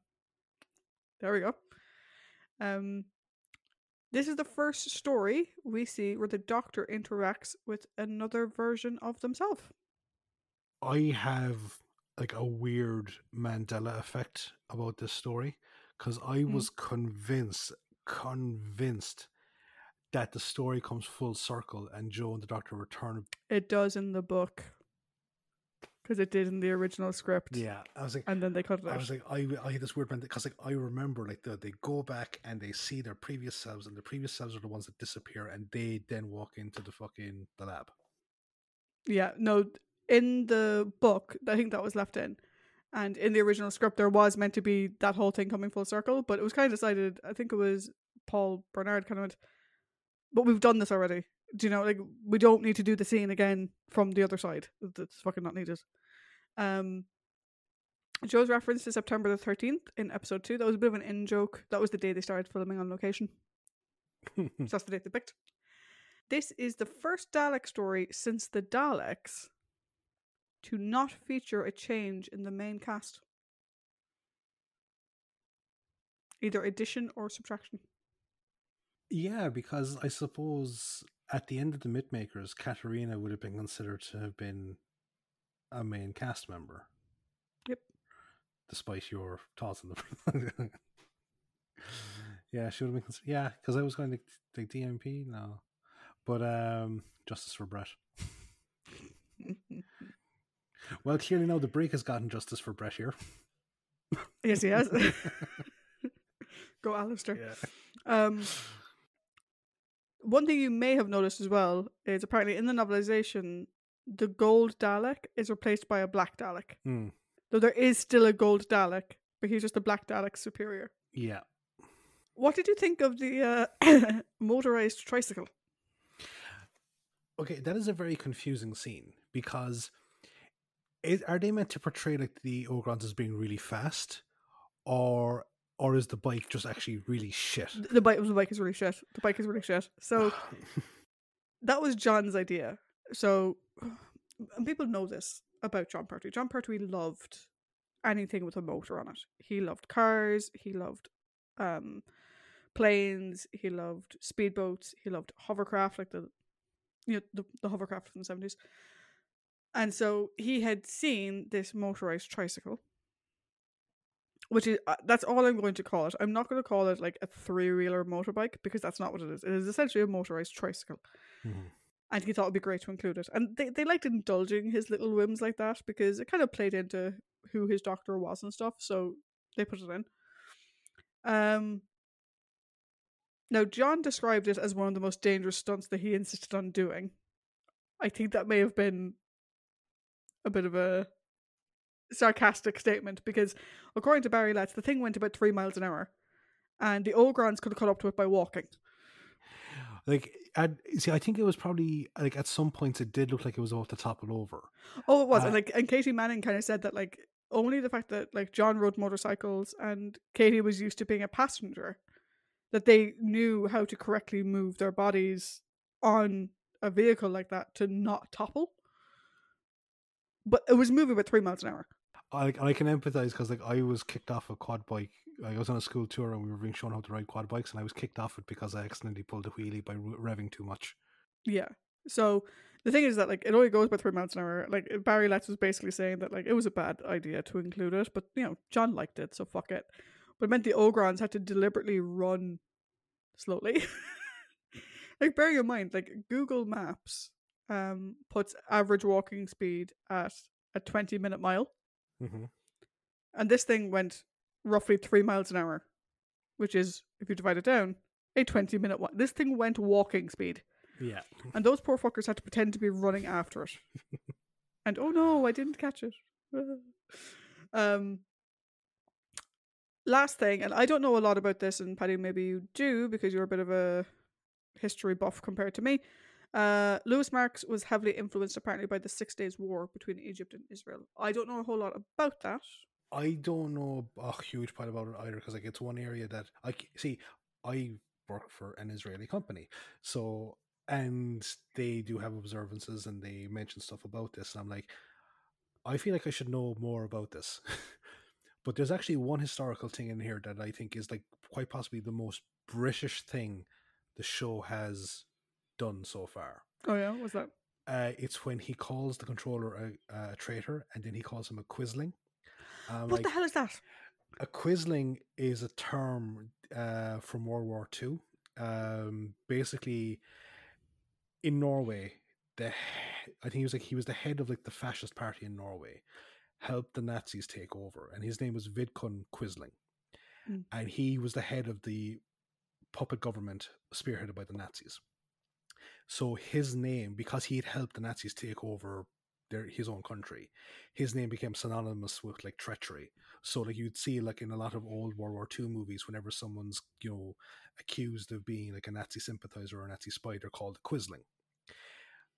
There we go. Um, this is the first story we see where the Doctor interacts with another version of themselves. I have like a weird Mandela effect about this story because I Mm. was convinced, convinced that the story comes full circle and Jo and the Doctor return. It does in the book because it did in the original script. Yeah, I was like, and then they cut it I out. was like, I, I had this weird because like I remember like the, they go back and they see their previous selves, and the previous selves are the ones that disappear, and they then walk into the fucking the lab. yeah, no, in the book, I think that was left in, and in the original script, there was meant to be that whole thing coming full circle, but it was kind of decided. I think it was Paul Bernard kind of went, but we've done this already. Do you know, like we don't need to do the scene again from the other side. That's fucking not needed. Um, Jo's reference to September the thirteenth in episode two. That was a bit of an in joke. That was the day they started filming on location. So that's the date they picked. This is the first Dalek story since the Daleks to not feature a change in the main cast. Either addition or subtraction. yeah, because I suppose at the end of the Mythmakers, Katarina would have been considered to have been a main cast member. Yep. Despite your thoughts on the. yeah, she would have been. Considered, yeah, because I was going to like DMP. now, but um, justice for Brett. Well, clearly now the break has gotten justice for Brett here. yes, he has. Go, Alistair. Um, one thing you may have noticed as well is apparently in the novelization, the gold Dalek is replaced by a black Dalek. Hmm. Though there is still a gold Dalek, but he's just a black Dalek superior. Yeah. What did you think of the uh, motorized tricycle? Okay, that is a very confusing scene because is, are they meant to portray like the Ogrons as being really fast, or or is the bike just actually really shit? The bike, the bike is really shit. The bike is really shit. So that was Jon's idea. So, and people know this about Jon Pertwee. Jon Pertwee loved anything with a motor on it. He loved cars. He loved um, planes. He loved speedboats. He loved hovercraft, like the you know the, the hovercraft from the seventies. And so he had seen this motorized tricycle, which is uh, that's all I'm going to call it. I'm not going to call it like a three wheeler motorbike because that's not what it is. It is essentially a motorized tricycle Mhm. and he thought it'd be great to include it. And they, they liked indulging his little whims like that because it kind of played into who his doctor was and stuff. So they put it in. Um. Now Jon described it as one of the most dangerous stunts that he insisted on doing. I think that may have been a bit of a sarcastic statement because, according to Barry Letts, the thing went about three miles an hour, and the Ogrons could have caught up to it by walking. Like, i see, I think it was probably like at some points it did look like it was off to topple over. Oh, it was. Uh, and like, and Katie Manning kind of said that like only the fact that like Jon rode motorcycles and Katie was used to being a passenger, that they knew how to correctly move their bodies on a vehicle like that to not topple. But it was moving at three miles an hour. I I can empathize because like I was kicked off a quad bike. I was on a school tour and we were being shown how to ride quad bikes, and I was kicked off it because I accidentally pulled a wheelie by revving too much. Yeah. So the thing is that like it only goes by three miles an hour. Like Barry Letts was basically saying that like it was a bad idea to include it, but you know Jon liked it, so fuck it. But it meant the Ogrons had to deliberately run slowly. like bear in mind, like Google Maps um puts average walking speed at a twenty minute mile, Mm-hmm. and this thing went roughly three miles an hour, which is if you divide it down, a twenty minute. Wa- this thing went walking speed. Yeah. And those poor fuckers had to pretend to be running after it. and oh no, I didn't catch it. um last thing, and I don't know a lot about this, and Paddy, maybe you do because you're a bit of a history buff compared to me. Uh, Louis Marks was heavily influenced apparently by the Six Days War between Egypt and Israel. I don't know a whole lot about that. I don't know a huge part about it either because like it's one area that I see. I work for an Israeli company, so and they do have observances and they mention stuff about this. And I'm like, I feel like I should know more about this. but there's actually one historical thing in here that I think is like quite possibly the most British thing the show has done so far. Oh yeah, what's that? Uh, it's when he calls the controller a, a traitor and then he calls him a quisling. Um, what like, the hell is that? a quisling is a term uh, from World War Two. Um, basically, in Norway, the I think he was like he was the head of like the fascist party in Norway, helped the Nazis take over, and his name was Vidkun Quisling, Mm. and he was the head of the puppet government spearheaded by the Nazis. So his name, because he had helped the Nazis take over their his own country, his name became synonymous with like treachery. So like you'd see like in a lot of old World War II movies, whenever someone's you know accused of being like a Nazi sympathizer or a Nazi spy, they're called Quisling.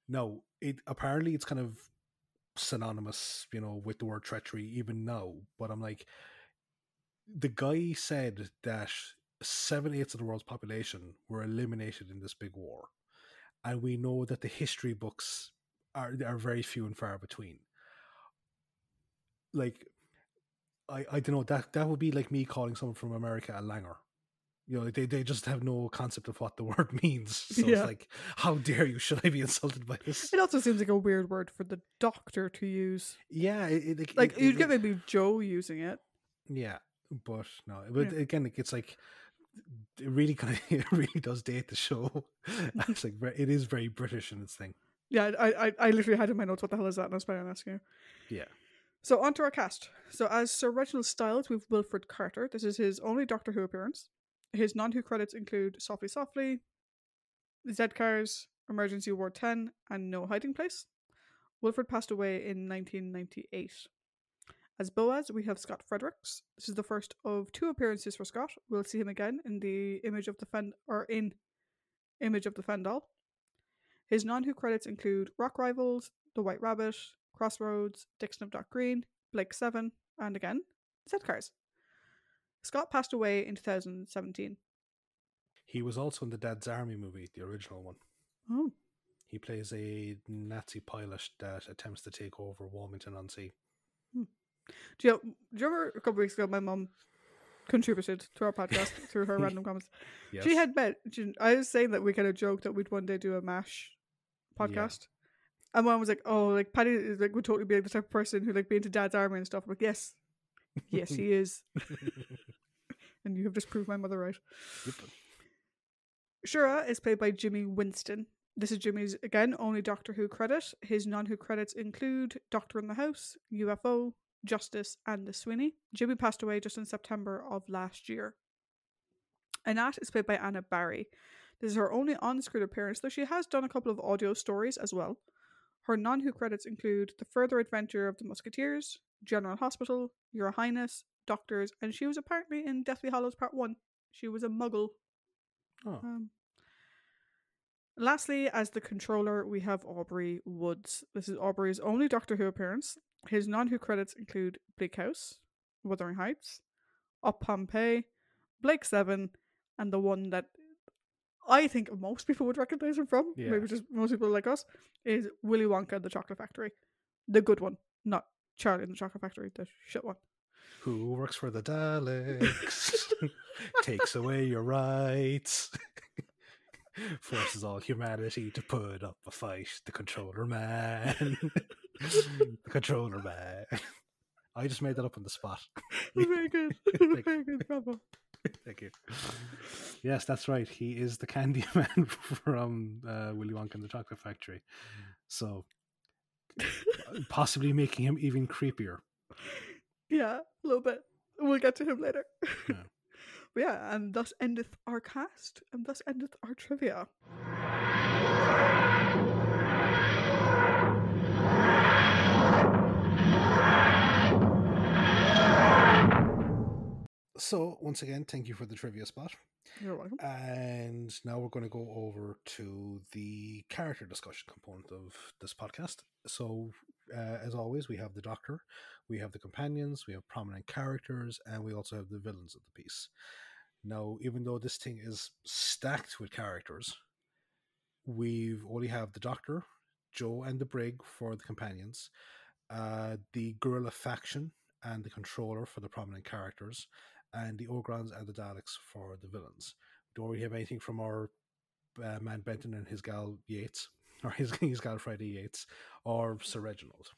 Now, it apparently it's kind of synonymous, you know, with the word treachery even now. But I'm like, the guy said that seven eighths of the world's population were eliminated in this big war, and we know that the history books are are very few and far between. Like, I I don't know that that would be like me calling someone from America a langer. You know, they, they just have no concept of what the word means. So Yeah. it's like, how dare you? Should I be insulted by this? It also seems like a weird word for the doctor to use. Yeah, it, it, like, it- you'd get maybe Jo using it. Yeah, but no. But Yeah. again, it's like it really kind of it really does date the show. it's like it is very British in its thing. Yeah, I, I I literally had in my notes what the hell is that, and I was planning on asking you. Yeah. So on to our cast. So as Sir Reginald Styles, we've Wilfred Carter. This is his only Doctor Who appearance. His non-Who credits include Softly Softly, the Z Cars, Emergency Ward 10, and No Hiding Place. Wilfred passed away in 1998. As Boaz, we have Scott Fredericks. This is the first of two appearances for Scott. We'll see him again in the image of the Fen or in Image of the Fendahl. His non-Who credits include Rock Rivals, The White Rabbit, Crossroads, Dixon of Dock Green, Blake Seven, and again, Z-Cars. Scott passed away in 2017. He was also in the Dad's Army movie, the original one. Oh, He plays a Nazi pilot that attempts to take over Walmington on Sea. Do you, do you remember a couple weeks ago my mum contributed to our podcast through her random comments? Yes. She had met. she- I was saying that we kind of joked that we'd one day do a Mash podcast. And mom was like, "Oh, like Paddy is like would totally be like the type of person who like be into Dad's army and stuff." I'm like, "Yes, yes, he is." and you have just proved my mother right. Yep. Shura is played by Jimmy Winston. This is Jimmy's again only Doctor Who credit. His non-Who credits include Doctor in the House, UFO, Justice, and The Sweeney. Jimmy passed away just in September of last year. Anat is played by Anna Barry. This is her only on-screen appearance, though she has done a couple of audio stories as well. Her non-Who credits include The Further Adventure of the Musketeers, General Hospital, Your Highness, Doctors, and she was apparently in Deathly Hallows Part 1. She was a muggle Oh, um, lastly, as the controller, we have Aubrey Woods. This is Aubrey's only Doctor Who appearance. His non Who credits include Bleak House, Wuthering Heights, Up Pompeii, Blake Seven, and the one that I think most people would recognize him from, Yeah. maybe just most people like us, is Willy Wonka and the Chocolate Factory. The good one, not Charlie and the Chocolate Factory, the shit one. who works for the Daleks? Takes away your rights. Forces all humanity to put up a fight. The controller man. the controller man. I just made that up on the spot. Very good. Thank- Very good, bravo. Thank you. Yes, that's right. He is the candy man from uh, Willy Wonka and the Chocolate Factory. So, possibly making him even creepier. Yeah, a little bit. We'll get to him later. Yeah. but yeah, and thus endeth our cast, and thus endeth our trivia. So, once again, thank you for the trivia spot. You're welcome. And now we're going to go over to the character discussion component of this podcast. So, uh, as always, we have the Doctor, we have the companions, we have prominent characters, and we also have the villains of the piece. Now, even though this thing is stacked with characters, we've only have the Doctor, Jo, and the Brig for the companions, uh, the Guerrilla faction and the Controller for the prominent characters, and the Ogrons and the Daleks for the villains. Don't we have anything from our uh, man Benton and his gal Yates, or his, his gal Friday Yates, or Sir Reginald.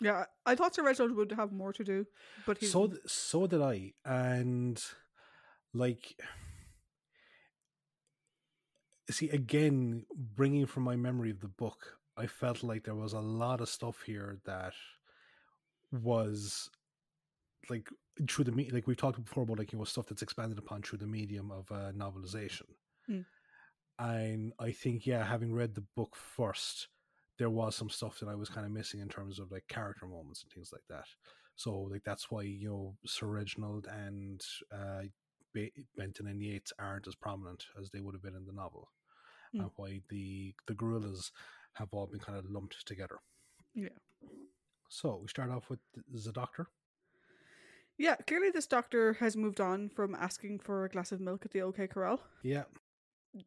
Yeah, I thought Sir Reginald would have more to do, but So th- so did I, and like, see again, bringing from my memory of the book, I felt like there was a lot of stuff here that was like through the me like we've talked before about like you know stuff that's expanded upon through the medium of uh, novelization Hmm. and i think yeah having read the book first there was some stuff that I was kind of missing in terms of like character moments and things like that. So like that's why you know Sir Reginald and uh, Benton and Yates aren't as prominent as they would have been in the novel, Mm. and why the the guerrillas have all been kind of lumped together. Yeah. So we start off with the doctor. Yeah, clearly this doctor has moved on from asking for a glass of milk at the OK Corral. Yeah,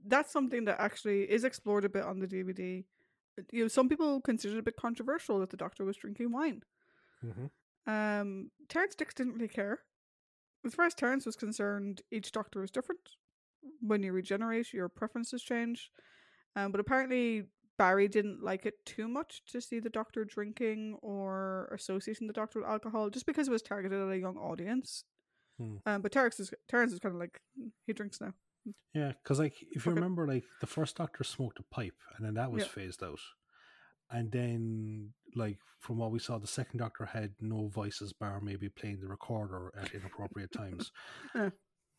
That's something that actually is explored a bit on the DVD. You know, some people consider it a bit controversial that the doctor was drinking wine. hmm Um, Terrance Dicks didn't really care. As far as Terrance was concerned, each doctor is different. When you regenerate, your preferences change. Um, but apparently Barry didn't like it too much to see the doctor drinking or associating the doctor with alcohol, just because it was targeted at a young audience. Hmm. Um, but Terrance is Terrance is kind of like "Mm, he drinks now. yeah. Because like if you Okay. remember, like the first doctor smoked a pipe, and then that was Yeah. phased out. And then, like from what we saw, the second doctor had no voices bar maybe playing the recorder at inappropriate times.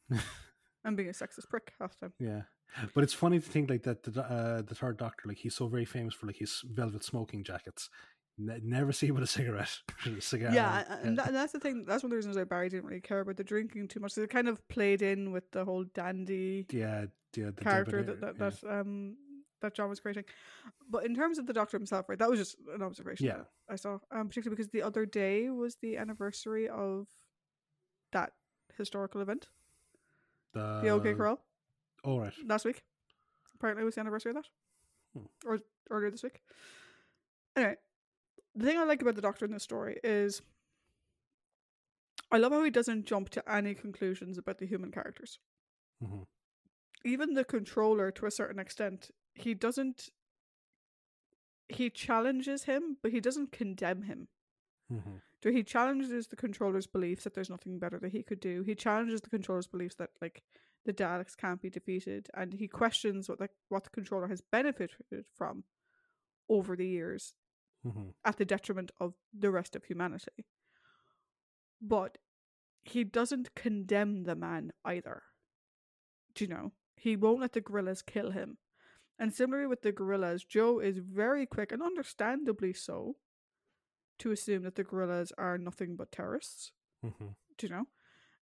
I'm being a sexist prick half the time. Yeah, but it's funny to think like that. The uh, the third Doctor, like he's so very famous for like his velvet smoking jackets. Ne- never see him with a cigarette, a cigar. Yeah, and, that, and that's the thing. That's one of the reasons why Barry didn't really care about the drinking too much. It kind of played in with the whole dandy yeah, yeah. The character debonair- that that, yeah. that um that Jon was creating. But in terms of the Doctor himself, right, that was just an observation. Yeah. I saw, um, particularly because the other day was the anniversary of that historical event, the the OK Corral, All right. last week. Apparently, it was the anniversary of that, Hmm. or earlier this week. Anyway, the thing I like about the Doctor in this story is. I love how he doesn't jump to any conclusions about the human characters. hmm even the controller to a certain extent he doesn't he challenges him but he doesn't condemn him hmm so he challenges the controller's beliefs that there's nothing better that he could do. He challenges the controller's beliefs that like the daleks can't be defeated and he questions what the what the controller has benefited from over the years hmm at the detriment of the rest of humanity. But he doesn't condemn the man either. Do you know? He won't let the guerrillas kill him. And similarly with the guerrillas Jo is very quick and understandably so to assume that the guerrillas are nothing but terrorists hmm do you know?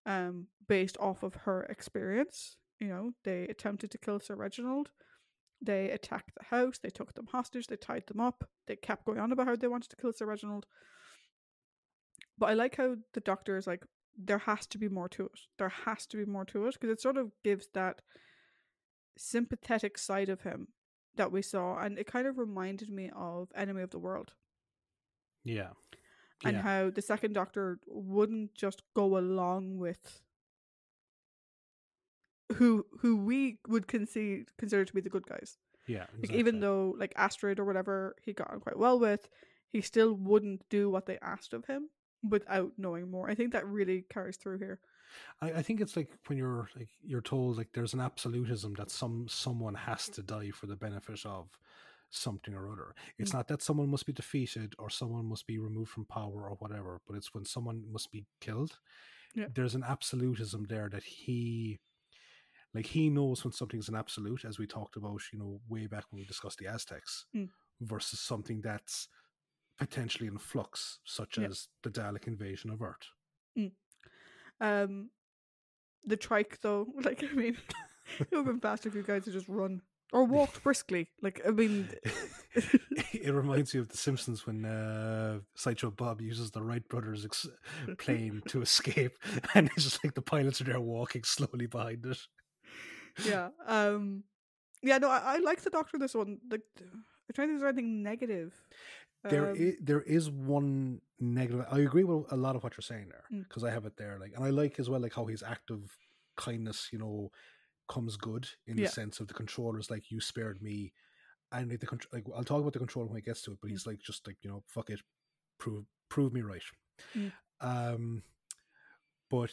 Um based off of her experience you know they attempted to kill sir reginald. They attacked the house they took them hostage they tied them up they kept going on about how they wanted to kill sir reginald. But i like how the doctor is like there has to be more to it. There has to be more to it. Because it sort of gives that sympathetic side of him that we saw and it kind of reminded me of enemy of the world Yeah. and yeah. how the second doctor wouldn't just go along with who who we would consider consider to be the good guys. yeah. Like even though like Astrid or whatever he got on quite well with, he still wouldn't do what they asked of him without knowing more. I think that really carries through here. I, I think it's like when you're like you're told like there's an absolutism that some someone has mm. to die for the benefit of something or other. It's Mm. not that someone must be defeated or someone must be removed from power or whatever, but it's when someone must be killed. Yeah. There's an absolutism there that he like he knows when something's an absolute, as we talked about, you know, way back when we discussed the Aztecs, Mm. versus something that's potentially in flux, such Yeah. as the Dalek invasion of Earth. Um the trike though, like I mean it would have been faster if you guys had just run. Or walked briskly. Like I mean it reminds you of The Simpsons when uh, Sideshow Bob uses the Wright brothers ex- plane to escape, and it's just like the pilots are there walking slowly behind it. yeah. Um yeah, no, I, I like the doctor this one. Like I'm trying to think if there's anything negative. There Um, is, there is one negative. I agree with a lot of what you're saying there Mm. because I have it there. Like, and I like as well like how his act of kindness, you know, comes good in Yeah. the sense of the controllers. Like, you spared me, and like the contr- like I'll talk about the controller when it gets to it. But Mm. he's like, just like you know, fuck it, prove prove me right. Mm. Um, but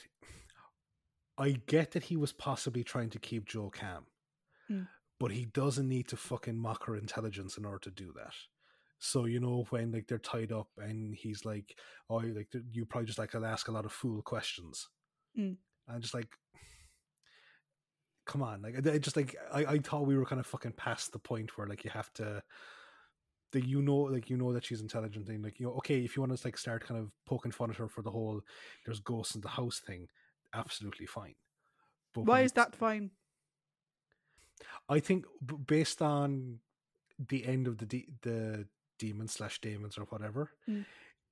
I get that he was possibly trying to keep Jo calm, Mm. but he doesn't need to fucking mock her intelligence in order to do that. So you know when like they're tied up and he's like, "Oh, like you probably just like I'll ask a lot of fool questions," Mm. and just like, come on, like I just like I, I thought we were kind of fucking past the point where like you have to that you know like you know that she's intelligent and like you know okay if you want to like start kind of poking fun at her for the whole there's ghosts in the house thing absolutely fine but Why is that fine? i think based on the end of the de- the demon slash demons or whatever Mm.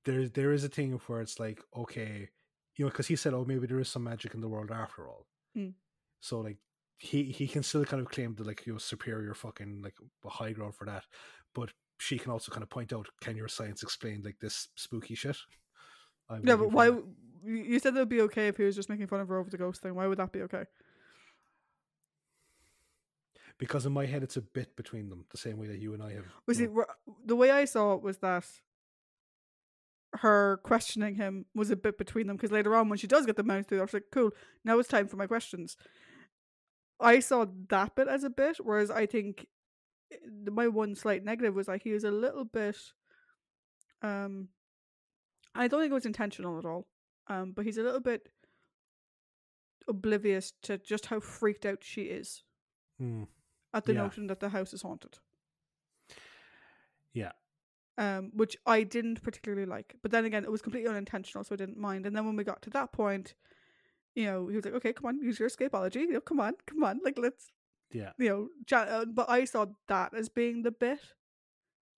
there there is a thing where it's like okay you know because he said oh maybe there is some magic in the world after all Mm. so like he he can still kind of claim the like you know superior fucking like high ground for that but she can also kind of point out can your science explain like this spooky shit I'm Yeah, but why? that. You said it would be okay if he was just making fun of her over the ghost thing. Why would that be okay? because in my head it's a bit between them the same way that you and i have Was it the way I saw it was that her questioning him was a bit between them because later on when she does get the mouth through, I was like, cool, now it's time for my questions. I saw that bit as a bit, whereas I think eh, my one slight negative was like he was a little bit. Um, I don't think it was intentional at all. Um, but he's a little bit oblivious to just how freaked out she is hmm, at the Yeah. notion that the house is haunted. yeah um, which I didn't particularly like. But then again, it was completely unintentional, so I didn't mind. And then when we got to that point, you know, he was like, "Okay, come on, use your escapology. You know, come on, come on, like let's, yeah you know." Uh, but I saw that as being the bit,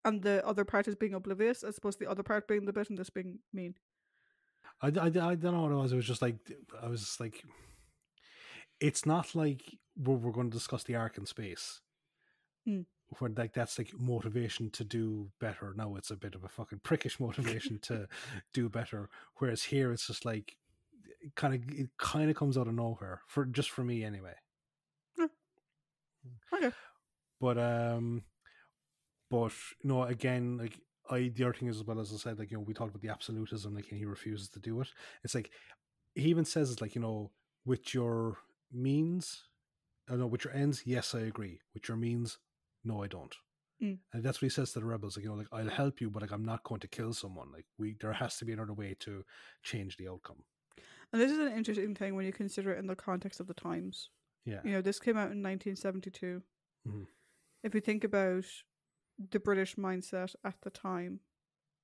and the other part as being oblivious, as opposed to the other part being the bit and this being mean. I, I, I don't know what it was. It was just like I was just like, it's not like we're, we're going to discuss the Ark in space, Hmm. where like that's like motivation to do better. No, it's a bit of a fucking prickish motivation to do better. Whereas here, it's just like kind of it kind of comes out of nowhere for just for me anyway. Okay. But um, but no, again, like I the other thing is as well as I said, like you know, we talked about the absolutism, like and he refuses to do it. It's like he even says it's like you know, with your means, I know with your ends, yes, I agree. With your means, no, I don't. Mm. And that's what he says to the rebels, like you know, like I'll help you, but like I'm not going to kill someone. Like we, there has to be another way to change the outcome. And this is an interesting thing when you consider it in the context of the times. Yeah, You know, this came out in 1972. Mhm. If you think about the British mindset at the time,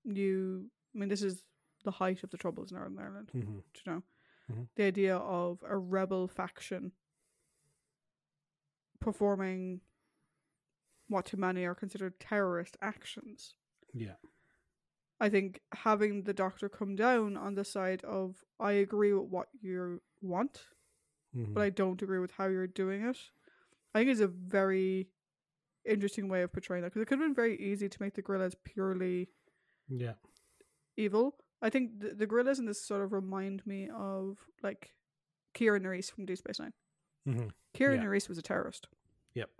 you, I mean, this is the height of the Troubles in Northern Ireland. hmm do you know Mhm. the idea of a rebel faction performing what to many are considered terrorist actions yeah, i think having the doctor come down on the side of i agree with what you want Mhm. but i don't agree with how you're doing it i think is a very interesting way of portraying that because it could have been very easy to make the guerrillas purely yeah, evil. I think the, the guerrillas in this sort of remind me of like Kira Nerys from Deep Space Nine. hmm Kira Yeah. Nerys was a terrorist. Yep.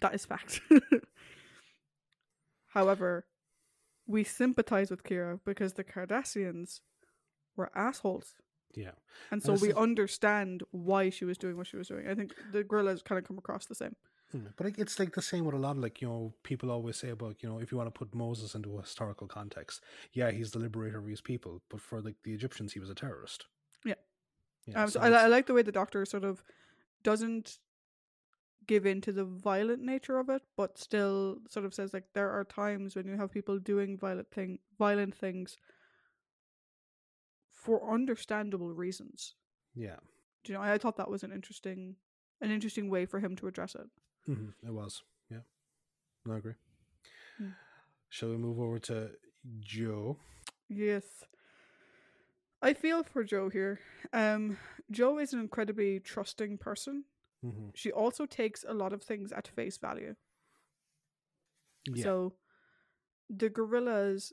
That is fact. However, we sympathize with Kira because the Cardassians were assholes. yeah. And so this we is- understand why she was doing what she was doing. I think the guerrillas kind of come across the same. Mm, But it's like the same with a lot of like you know people always say about you know if you want to put Moses into a historical context, yeah, he's the liberator of his people, but for like the Egyptians, he was a terrorist. Yeah. yeah. Um, so I, I like the way the doctor sort of doesn't give in to the violent nature of it, but still sort of says like there are times when you have people doing violent thing violent things for understandable reasons. yeah, Do you know? I, I thought that was an interesting an interesting way for him to address it. hmm it was. Yeah, I agree. Mm. Shall we move over to Jo? Yes. I feel for Jo here. Um, Jo is an incredibly trusting person. Hmm She also takes a lot of things at face value. Yeah, So the guerrillas,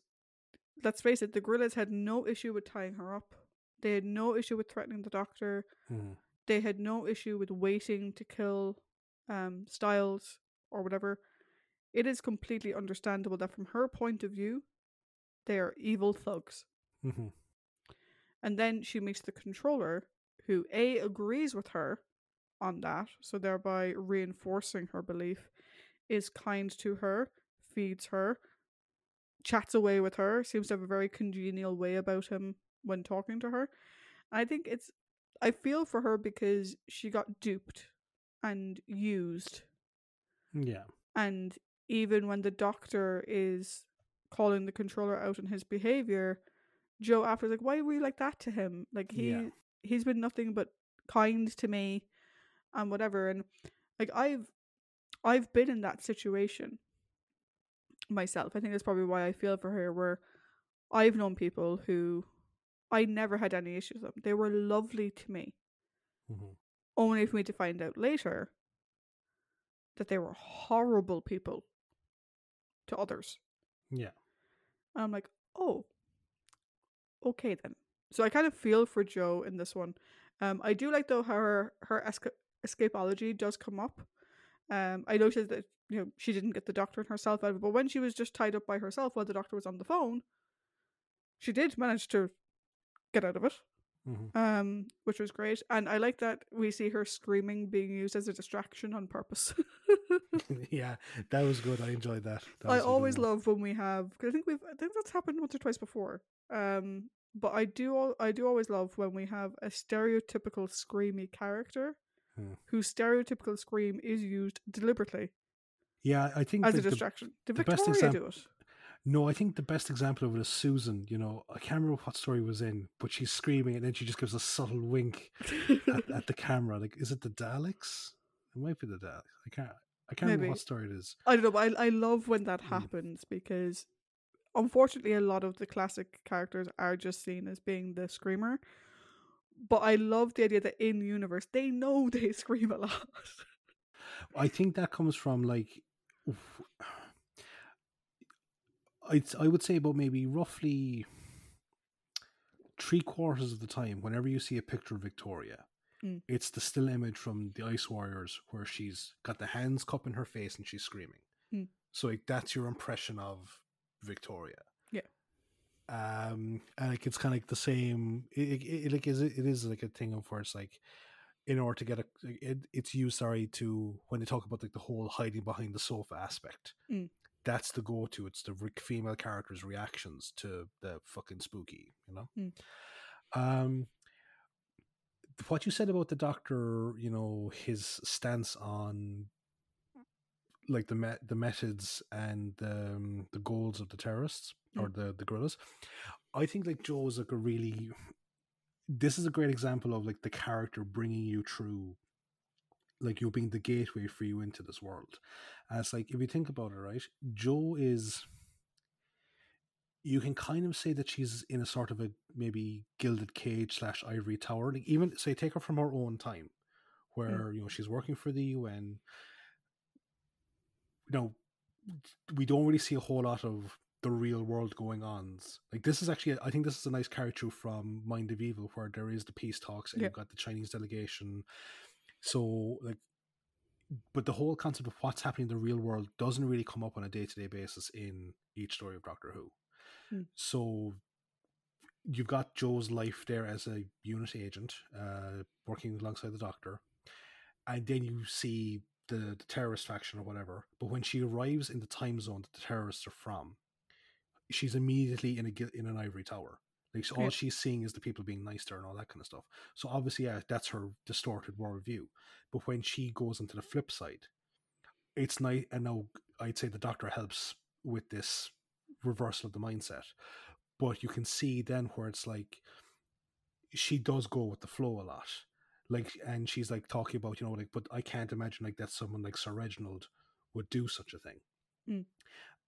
let's face it, the guerrillas had no issue with tying her up. They had no issue with threatening the doctor. hmm They had no issue with waiting to kill um, Styles or whatever. It is completely understandable that from her point of view, they are evil thugs. Mm-hmm. And then she meets the controller, who A agrees with her on that, so thereby reinforcing her belief, is kind to her, feeds her, chats away with her, seems to have a very congenial way about him when talking to her. I think it's I feel for her because she got duped and used mm, yeah, and even when the doctor is calling the controller out on his behavior, Jo after is like, "Why were you like that to him? Like he Yeah. he's been nothing but kind to me, and whatever." And like I've I've been in that situation myself. I think that's probably why I feel for her. Where I've known people who I never had any issues with them. They were lovely to me, Mhm. only for me to find out later that they were horrible people to others. Yeah. And I'm like, oh, okay then. So I kind of feel for Jo in this one. Um, I do like though how her her esca- escapology does come up. Um, I noticed that you know she didn't get the doctor and herself out of it, but when she was just tied up by herself while the doctor was on the phone, she did manage to get out of it. Mhm. Um, which was great, and I like that we see her screaming being used as a distraction on purpose. yeah, that was good. I enjoyed that. That I was a good always love when we have because I think we've I think that's happened once or twice before. Um, but I do I do always love when we have a stereotypical screamy character Hmm. whose stereotypical scream is used deliberately Yeah, I think as a like, the- distraction. Did the best Victoria exam- do it? No, I think the best example of it is Susan. You know, I can't remember what story was in, but she's screaming and then she just gives a subtle wink at, at the camera. Like, is it the Daleks? It might be the Daleks. I can't. I can't remember what story it is. I don't know, but I I love when that Mm. happens because unfortunately a lot of the classic characters are just seen as being the screamer. But I love the idea that in the universe they know they scream a lot. I think that comes from like. I I would say about maybe roughly three quarters of the time, whenever you see a picture of Victoria, Mm. it's the still image from the Ice Warriors where she's got the hands cupped in her face and she's screaming. Mm. So like that's your impression of Victoria. Um, and like it's kind of like the same. It, it, it like is it is like a thing of where it's like, in order to get a, it, it's used sorry to when they talk about like the whole hiding behind the sofa aspect. Mm. That's the go-to. It's the female characters' reactions to the fucking spooky. You know. Mm. Um, what you said about the doctor, you know, his stance on like the me- the methods and the um, the goals of the terrorists or the the guerrillas, I think like Jo is like a really. This is a great example of like the character bringing you through, like you being the gateway for you into this world. And it's like if you think about it, right? Jo is you can kind of say that she's in a sort of a maybe gilded cage slash ivory tower. Like even say take her from her own time, where you know she's working for the UN. You know, we don't really see a whole lot of the real world going on. Like this is actually, I think this is a nice character from Mind of Evil, where there is the peace talks and Yeah. you've got the Chinese delegation. So like, but the whole concept of what's happening in the real world doesn't really come up on a day to day basis in each story of Doctor Who. Hmm. So you've got Jo's life there as a unit agent, uh, working alongside the Doctor, and then you see the, the terrorist faction or whatever. But when she arrives in the time zone that the terrorists are from, she's immediately in a in an ivory tower. Like so all she's seeing is the people being nice to her and all that kind of stuff. So obviously, yeah, that's her distorted worldview. But when she goes into the flip side, it's nice. And now I'd say the Doctor helps with this reversal of the mindset. But you can see then where it's like she does go with the flow a lot. Like, and she's like talking about, you know, like, but I can't imagine like that someone like Sir Reginald would do such a thing. Mm.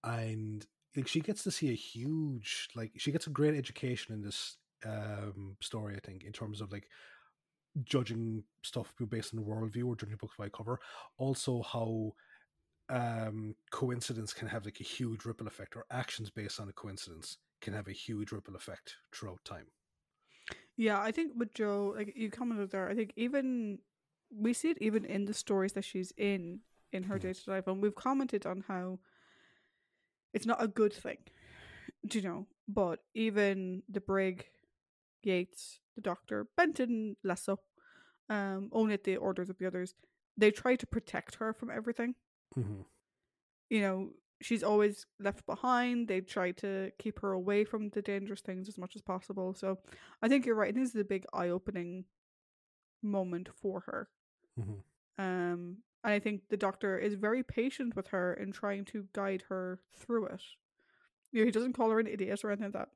And like she gets to see a huge, like, she gets a great education in this um story, I think, in terms of like judging stuff based on the worldview or judging books by cover. Also, how um coincidence can have like a huge ripple effect, or actions based on a coincidence can have a huge ripple effect throughout time. Yeah, I think with Jo, like you commented there, I think even we see it even in the stories that she's in in her day to day life, and we've commented on how it's not a good thing, do you know? But even the brig, Yates, the Doctor, Benton, less so, um, only at the orders of the others, they try to protect her from everything. Mm-hmm. You know, she's always left behind. They try to keep her away from the dangerous things as much as possible. So I think you're right. This is a big eye opening moment for her. Mm-hmm. Um And I think the doctor is very patient with her in trying to guide her through it. You know, he doesn't call her an idiot or anything like that.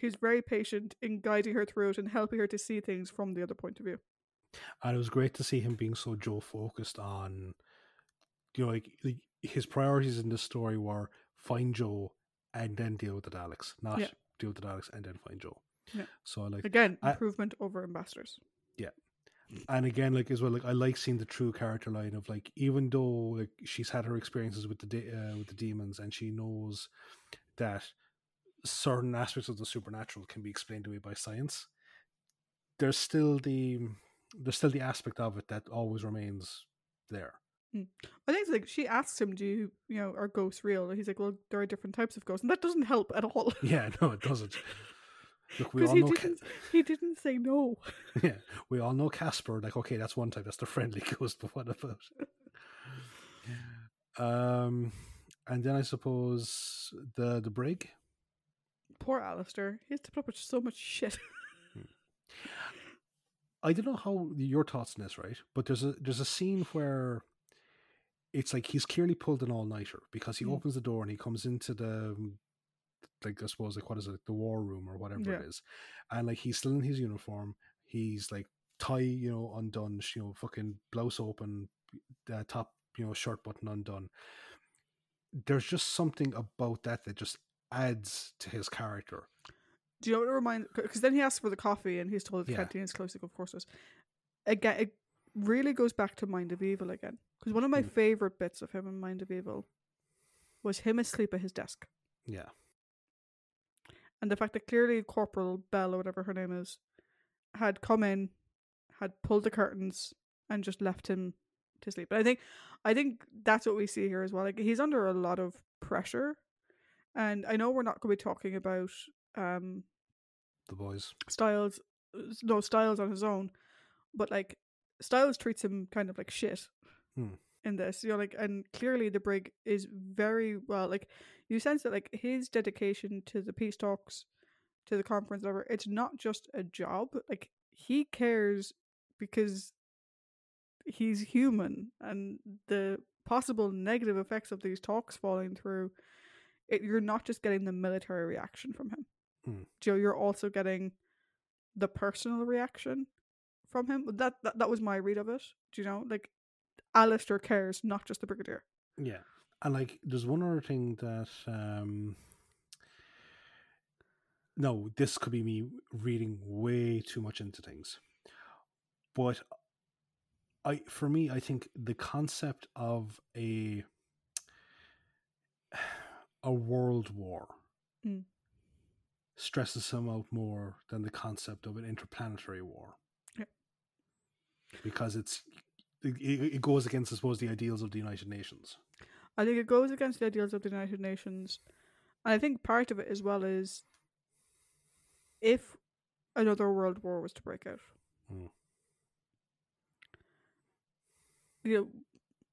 He's very patient in guiding her through it and helping her to see things from the other point of view. And it was great to see him being so Jo focused on, you know, like, like his priorities in this story were find Jo and then deal with the Daleks, not Yeah. deal with the Daleks and then find Jo. Yeah. So I like, Again, I- improvement over ambassadors. Yeah, and again, like as well, like I like seeing the true character line of like even though like she's had her experiences with the de- uh, with the demons and she knows that certain aspects of the supernatural can be explained away by science. There's still the there's still the aspect of it that always remains there. I think it's like she asks him, "Do you, you know, are ghosts real?" And he's like, "Well, there are different types of ghosts," and that doesn't help at all. Yeah, no, it doesn't. Look, we all he know. Didn't, he didn't say no. yeah, we all know Casper. Like, okay, that's one type. That's the friendly ghost. But what about? Um, and then I suppose the the brig. Poor Alistair. He has to put up with so much shit. I don't know how your thoughts on this, right? But there's a there's a scene where it's like he's clearly pulled an all nighter because he Mm. opens the door and he comes into the like I suppose like what is it the war room or whatever Yeah. it is, and like he's still in his uniform. He's like tie you know undone, you know fucking blouse open, uh, top you know shirt button undone. There's just something about that that just adds to his character. Do you know what it reminds? Because then he asks for the coffee, and he's told the Yeah. canteen is closed. Of course, it is. Again, it really goes back to Mind of Evil again. Because one of my Mm. favorite bits of him in Mind of Evil was him asleep at his desk, Yeah, and the fact that clearly Corporal Bell or whatever her name is had come in, had pulled the curtains, and just left him to sleep. But I think, I think that's what we see here as well. Like he's under a lot of pressure, and I know we're not going to be talking about um the boys. Styles no Styles on his own, but like Styles treats him kind of like shit Hmm. in this. You know, like and clearly the brig is very well like you sense that like his dedication to the peace talks, to the conference, whatever, it's not just a job. Like he cares because he's human and the possible negative effects of these talks falling through it, you're not just getting the military reaction from him Hmm. Joe, you're also getting the personal reaction from him. That, that that was my read of it. Do you know? Like Alistair cares, not just the Brigadier. Yeah. And like there's one other thing that um no, this could be me reading way too much into things. But I for me I think the concept of a a world war Mm. stresses him out more than the concept of an interplanetary war. Yeah. Because it's it, it goes against, I suppose, the ideals of the United Nations. I think it goes against the ideals of the United Nations. And I think part of it as well is if another world war was to break out. Mm. You know,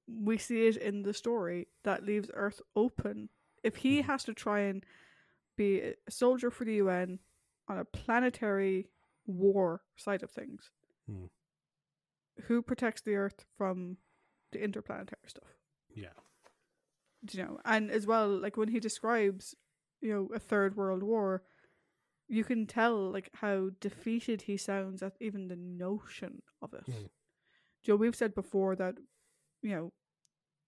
we see it in the story that leaves Earth open. If he Mhm. has to try and be a soldier for the UN on a planetary war side of things, Mm. Who protects the Earth from the interplanetary stuff? Yeah. Do you know? And as well, like when he describes, you know, a third world war, you can tell like how defeated he sounds at even the notion of it. Mm. Joe, we've said before that, you know,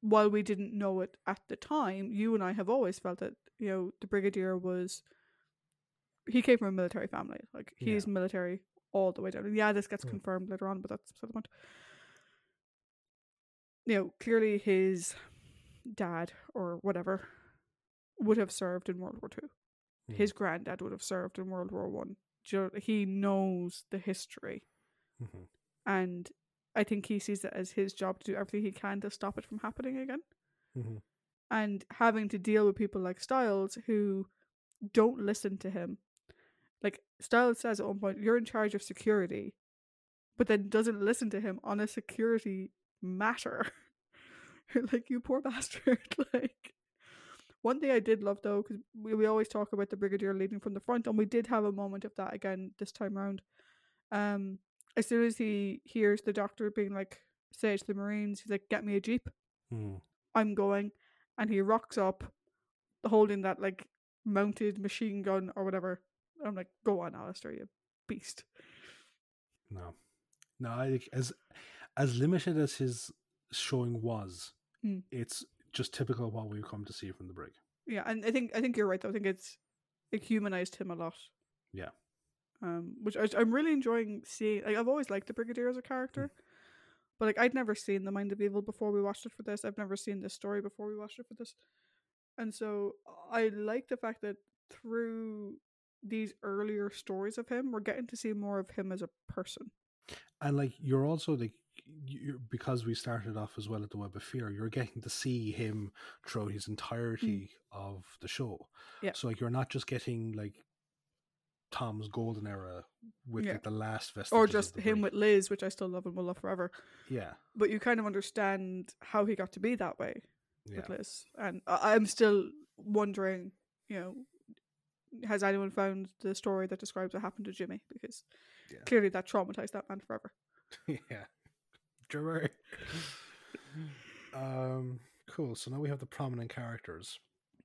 while we didn't know it at the time, you and I have always felt that, you know, the Brigadier was he came from a military family. Like he's military all the way down. Yeah, this gets Mm. confirmed later on, but that's beside the point. You know, clearly his dad or whatever would have served in World War Two. Mm. His granddad would have served in World War One. He knows the history, Mhm. and I think he sees it as his job to do everything he can to stop it from happening again. Mhm. And having to deal with people like Styles who don't listen to him. Like Styles says at one point, "You're in charge of security," but then doesn't listen to him on a security matter. like you poor bastard. like one thing I did love though, because we, we always talk about the brigadier leading from the front, and we did have a moment of that again this time round. Um, as soon as he hears the doctor being like, say to the Marines, he's like, "Get me a jeep. Hmm. I'm going," and he rocks up, holding that like mounted machine gun or whatever. I'm like, "Go on, Alistair, you beast." No, no. I as as limited as his showing was, Mm. it's just typical of what we've come to see from the brig. Yeah, and I think I think you're right though. I think it's it humanized him a lot. Yeah. Um, which I, I'm really enjoying seeing. Like I've always liked the Brigadier as a character, but like I'd never seen the Mind of Evil before we watched it for this. I've never seen this story before we watched it for this, and so I like the fact that through these earlier stories of him, we're getting to see more of him as a person. And like you're also like you're, because we started off as well at the Web of Fear, you're getting to see him throughout his entirety hmm. of the show. Yeah. So like you're not just getting like Tom's golden era with Yeah. like the last vestiges or just him brig. with Liz, which I still love and will love forever. yeah But you kind of understand how he got to be that way. yeah with Liz, and I- I'm still wondering, you know, has anyone found the story that describes what happened to Jimmy? Because Yeah. clearly that traumatized that man forever. yeah. Drummer. um cool. So now we have the prominent characters.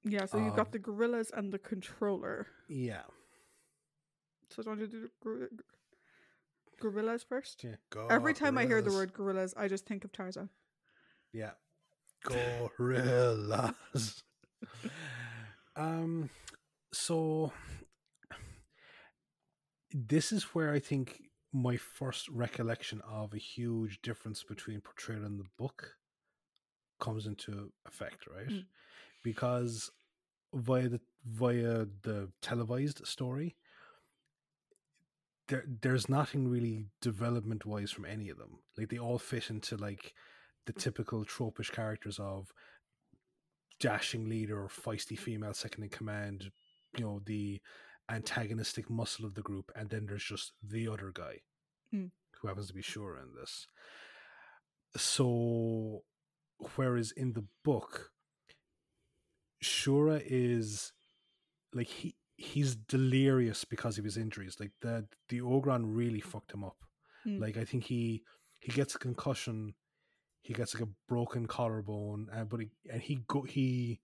Yeah, so you've Um, got the guerrillas and the controller. Yeah. So do you want to do the gor- guerrillas first? Yeah. Go Every time I hear the word gorillas, I just think of Tarzan. Yeah. Gorillas. um so this is where I think my first recollection of a huge difference between portrayal in the book comes into effect, right? Mm. Because via the via the televised story, there there's nothing really development wise from any of them. Like they all fit into like the typical tropish characters of dashing leader, or feisty female second in command, you know, the antagonistic muscle of the group, and then there's just the other guy Mm. who happens to be Shura in this. So, whereas in the book, Shura is like he he's delirious because of his injuries. Like the the Ogron really fucked him up. Mm. Like I think he he gets a concussion, he gets like a broken collarbone, uh, but he, and he go he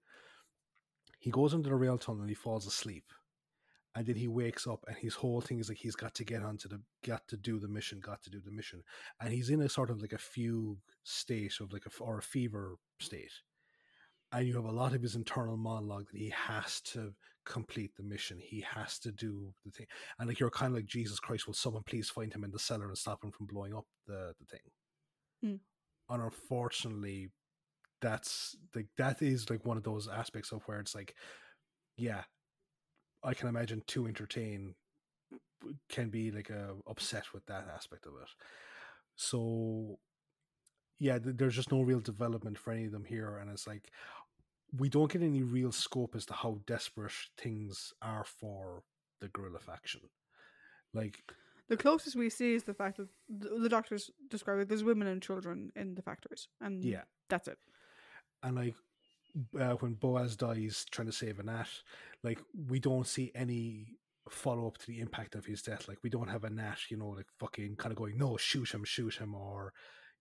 he goes into the rail tunnel and he falls asleep, and then he wakes up and his whole thing is like he's got to get onto the got to do the mission, got to do the mission, and he's in a sort of like a fugue state of like a or a fever state, and you have a lot of his internal monologue that he has to complete the mission, he has to do the thing, and like you're kind of like Jesus Christ, will someone please find him in the cellar and stop him from blowing up the the thing? Mm. And unfortunately, that's like that is like one of those aspects of where it's like, yeah, I can imagine 2entertain can be like uh, a upset with that aspect of it. So yeah, th- there's just no real development for any of them here, and it's like we don't get any real scope as to how desperate things are for the guerrilla faction. Like, The closest we see is the fact that the, the doctors describe it. There's women and children in the factories, and yeah, that's it. And like uh, when Boaz dies trying to save Anat, like we don't see any follow up to the impact of his death. Like we don't have Anat, you know, like fucking kind of going, no, shoot him, shoot him, or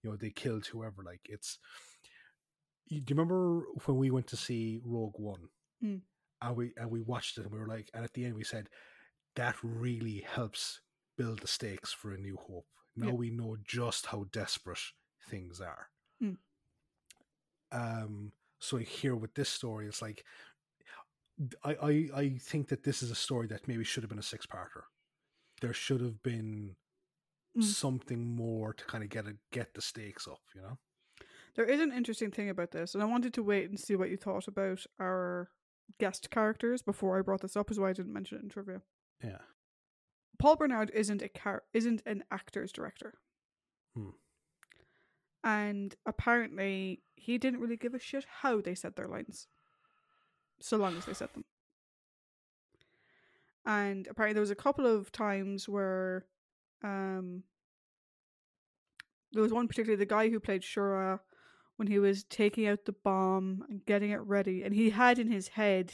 you know, they killed whoever. Like it's. You, do you remember when we went to see Rogue One, Mm. and we and we watched it, and we were like, and at the end we said, that really helps build the stakes for a new hope. Now we know just how desperate things are. Mm. Um, so here with this story, it's like I, I I think that this is a story that maybe should have been a six parter. There should have been Mm. something more to kind of get a, get the stakes up, you know. There is an interesting thing about this, and I wanted to wait and see what you thought about our guest characters before I brought this up, is why I didn't mention it in trivia. Yeah. Paul Bernard isn't a car- isn't an actor's director. Hmm. And apparently he didn't really give a shit how they said their lines. So long as they said them. And apparently there was a couple of times where um there was one particularly the guy who played Shura when he was taking out the bomb and getting it ready and he had in his head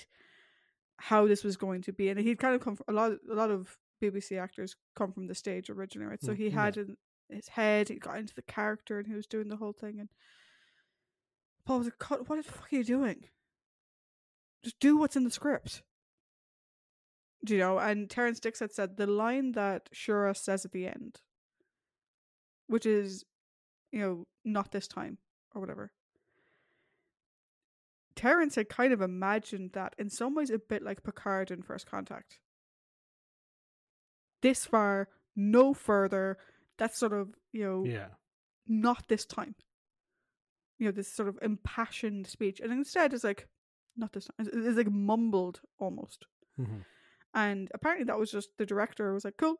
how this was going to be and he'd kind of come from a lot a lot of BBC actors come from the stage originally right so Mm, he yeah. had in, his head. He got into the character and he was doing the whole thing. And Paul was like, What the fuck are you doing? Just do what's in the script." Do you know? And Terrance Dicks had said the line that Shura says at the end, which is, you know, not this time or whatever. Terrence had kind of imagined that in some ways a bit like Picard in First Contact. This far, no further. That's sort of, you know, Yeah. not this time. You know, this sort of impassioned speech. And instead it's like, not this time. It's, like mumbled almost. hmm And apparently that was just the director was like, cool,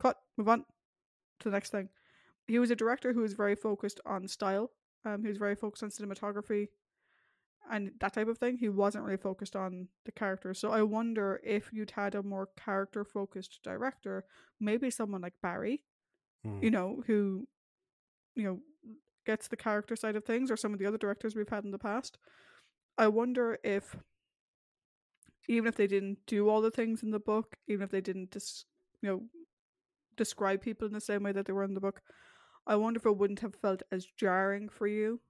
cut, move on to the next thing. He was a director who was very focused on style. Um, he was very focused on cinematography and that type of thing. He wasn't really focused on the characters. So I wonder if you'd had a more character focused director, maybe someone like Barry, Mm. you know, who, you know, gets the character side of things, or some of the other directors we've had in the past. I wonder if, even if they didn't do all the things in the book, even if they didn't, dis- you know, describe people in the same way that they were in the book, I wonder if it wouldn't have felt as jarring for you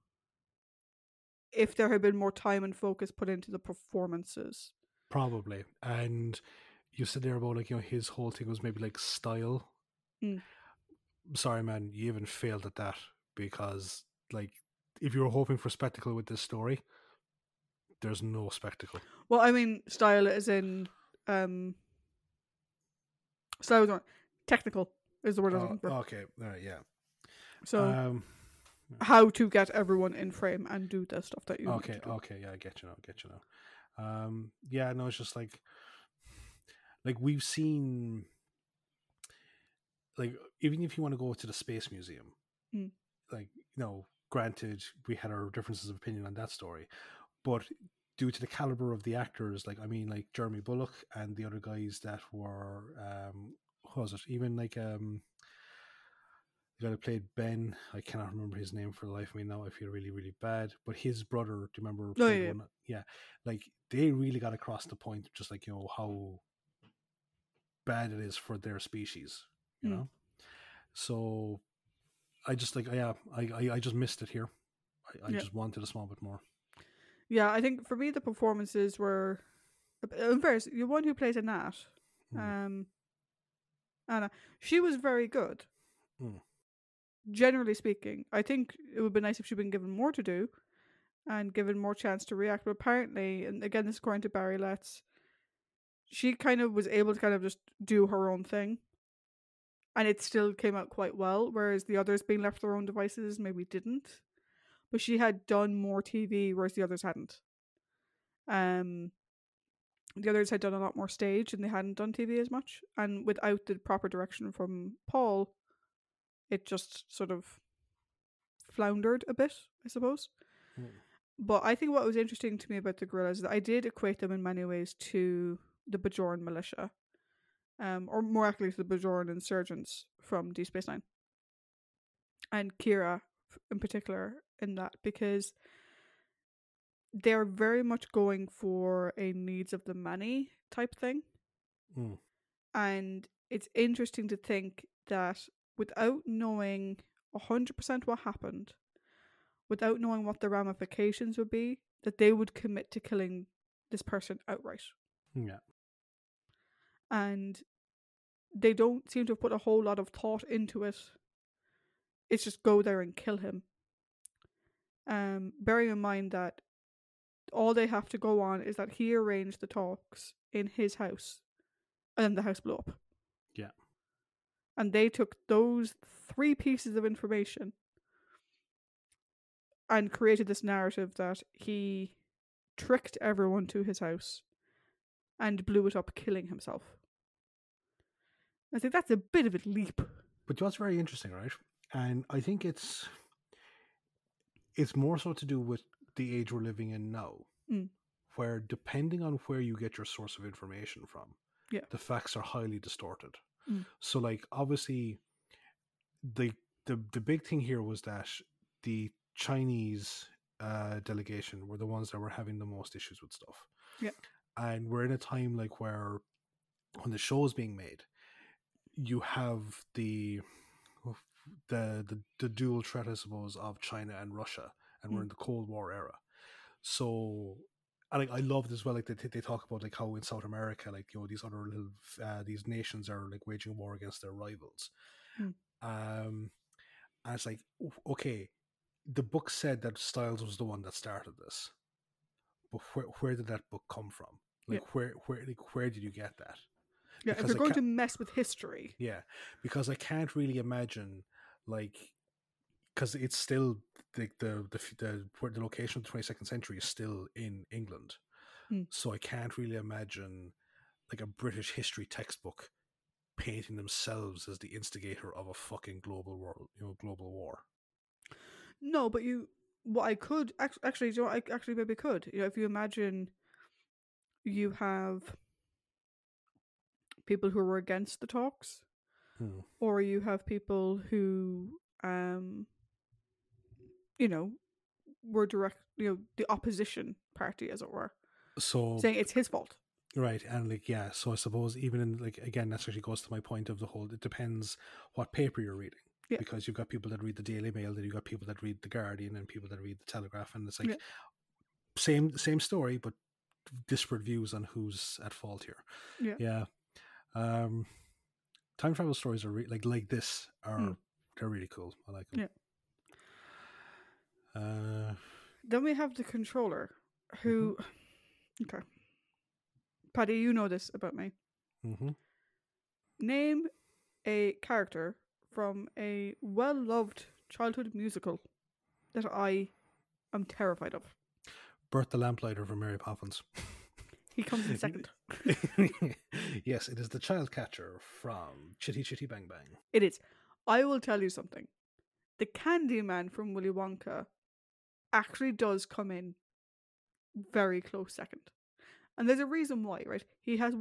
if there had been more time and focus put into the performances. Probably. And you said there about like, you know, his whole thing was maybe like style. Mm. Sorry, man, you even failed at that because like if you were hoping for spectacle with this story, there's no spectacle. Well, I mean, style is in um, style was technical is the word Oh, okay. All right, yeah. So um how to get everyone in frame and do the stuff that you okay, okay, yeah, I get you now, get you now. Um yeah, no, it's just like like we've seen like even if you want to go to the space museum Mm. like you know granted we had our differences of opinion on that story but due to the caliber of the actors like i mean like jeremy bulloch and the other guys that were um what was it even like um the guy that played ben i cannot remember his name for the life of me now i feel really really bad but his brother do you remember Oh, yeah, yeah. one- yeah like they really got across the point just like you know how bad it is for their species you Mm. know so i just like yeah i i, I just missed it here i, I Yeah. just wanted a small bit more Yeah, I think for me the performances were. In fairness, the one who plays Anat, Mm. um, Anna, she was very good. Mm. Generally speaking, I think it would be nice if she'd been given more to do, and given more chance to react. But apparently, and again, this is according to Barry Letts, she kind of was able to kind of just do her own thing, and it still came out quite well. Whereas the others being left their own devices maybe didn't. But she had done more TV, whereas the others hadn't. Um, the others had done a lot more stage, and they hadn't done TV as much. And without the proper direction from Paul, it just sort of floundered a bit, I suppose. Mm. But I think what was interesting to me about the guerrillas is that I did equate them in many ways to the Bajoran militia, um, or more accurately to the Bajoran insurgents from Deep Space Nine, and Kira in particular in that because they're very much going for a needs of the many type thing, Mm. and it's interesting to think that without knowing hundred percent what happened, without knowing what the ramifications would be, that they would commit to killing this person outright. yeah and they don't seem to have put a whole lot of thought into it. It's just go there and kill him. Um, bearing in mind that all they have to go on is that he arranged the talks in his house, and then the house blew up. Yeah. And they took those three pieces of information and created this narrative that he tricked everyone to his house and blew it up, killing himself. I think that's a bit of a leap. But what's very interesting, right? And I think it's it's more so to do with the age we're living in now, Mm. where depending on where you get your source of information from, Yeah. the facts are highly distorted. Mm. So, like, obviously, the the the big thing here was that the Chinese uh, delegation were the ones that were having the most issues with stuff. Yeah. and we're in a time like where when the show is being made, you have the the the, the dual threat, I suppose, of China and Russia, and we're Mm. in the Cold War era. So, I like I loved as well. Like they they talk about like how in South America, like you know, these other little uh, these nations are like waging war against their rivals. Mm. Um, and it's like okay, the book said that Styles was the one that started this, but where where did that book come from? Like Yeah. where where like where did you get that? Yeah, if you're going to mess with history, Yeah, because I can't really imagine like because it's still like the the the where the location of the twenty second century is still in England, Hmm. so I can't really imagine like a British history textbook painting themselves as the instigator of a fucking global war, you know, global war. no, but you, what I could actually, actually, you know I actually maybe could, you know, if you imagine you have people who were against the talks, Hmm. or you have people who, um, you know, were direct, you know, the opposition party, as it were, So saying it's his fault. Right, and like yeah, so I suppose even in like again, that actually goes to my point of the whole. It depends what paper you're reading, Yeah. because you've got people that read the Daily Mail, then you've got people that read the Guardian, and people that read the Telegraph, and it's like Yeah. same same story, but disparate views on who's at fault here. Yeah. yeah. Um, time travel stories are re- like like this are Mm. they're really cool. I like them. Yeah. Uh, Then we have the controller, who, okay, Paddy, you know this about me. Mm-hmm. Name a character from a well loved childhood musical that I am terrified of. Bert the Lamplighter from Mary Poppins. He comes in second. yes, it is the child catcher from Chitty Chitty Bang Bang. It is. I will tell you something. The Candyman from Willy Wonka actually does come in very close second. And there's a reason why, right? He has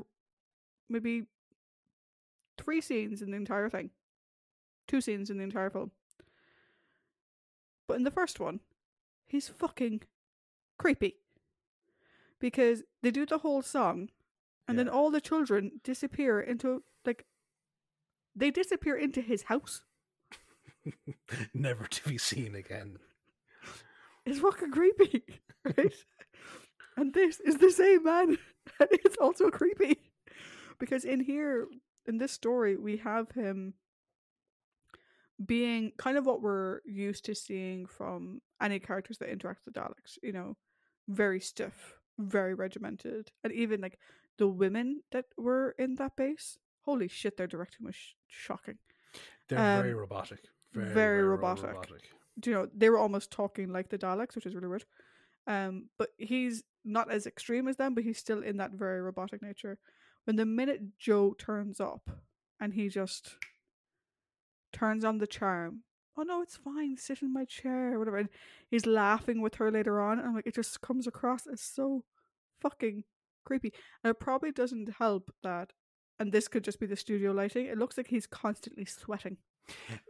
maybe three scenes in the entire thing, two scenes in the entire film. But in the first one, he's fucking creepy. Because they do the whole song, and then all the children disappear into, like, they disappear into his house. Never to be seen again. It's fucking creepy, right? and this is the same man, and it's also creepy because in here, in this story, we have him being kind of what we're used to seeing from any characters that interact with the Daleks. You know, very stiff, very regimented, and even like the women that were in that base. Holy shit, their directing was sh- shocking. They're very Um, robotic. very Very, very, ro- robotic. do you know they were almost talking like the Daleks, which is really weird. Um, but he's not as extreme as them, but he's still in that very robotic nature. When the minute Jo turns up and he just turns on the charm, oh no, it's fine, sit in my chair, or whatever. And he's laughing with her later on, and I'm like, it just comes across as so fucking creepy. And it probably doesn't help that, and this could just be the studio lighting. It looks like he's constantly sweating.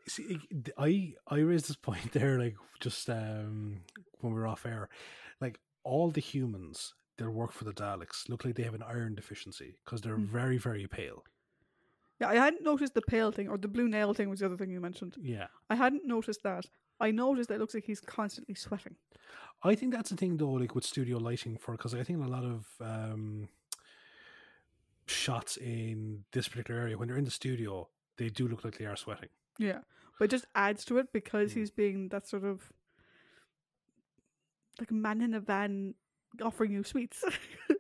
See, I I raised this point there, like just um when we were off air, like all the humans that work for the Daleks look like they have an iron deficiency because they're Mm. very very pale. Yeah, I hadn't noticed the pale thing or the blue nail thing was the other thing you mentioned. Yeah, I hadn't noticed that. I noticed that it looks like he's constantly sweating. I think that's the thing though, like with studio lighting for because I think a lot of um shots in this particular area when they're in the studio, they do look like they are sweating. Yeah. But it just adds to it because Mm. he's being that sort of like a man in a van offering you sweets.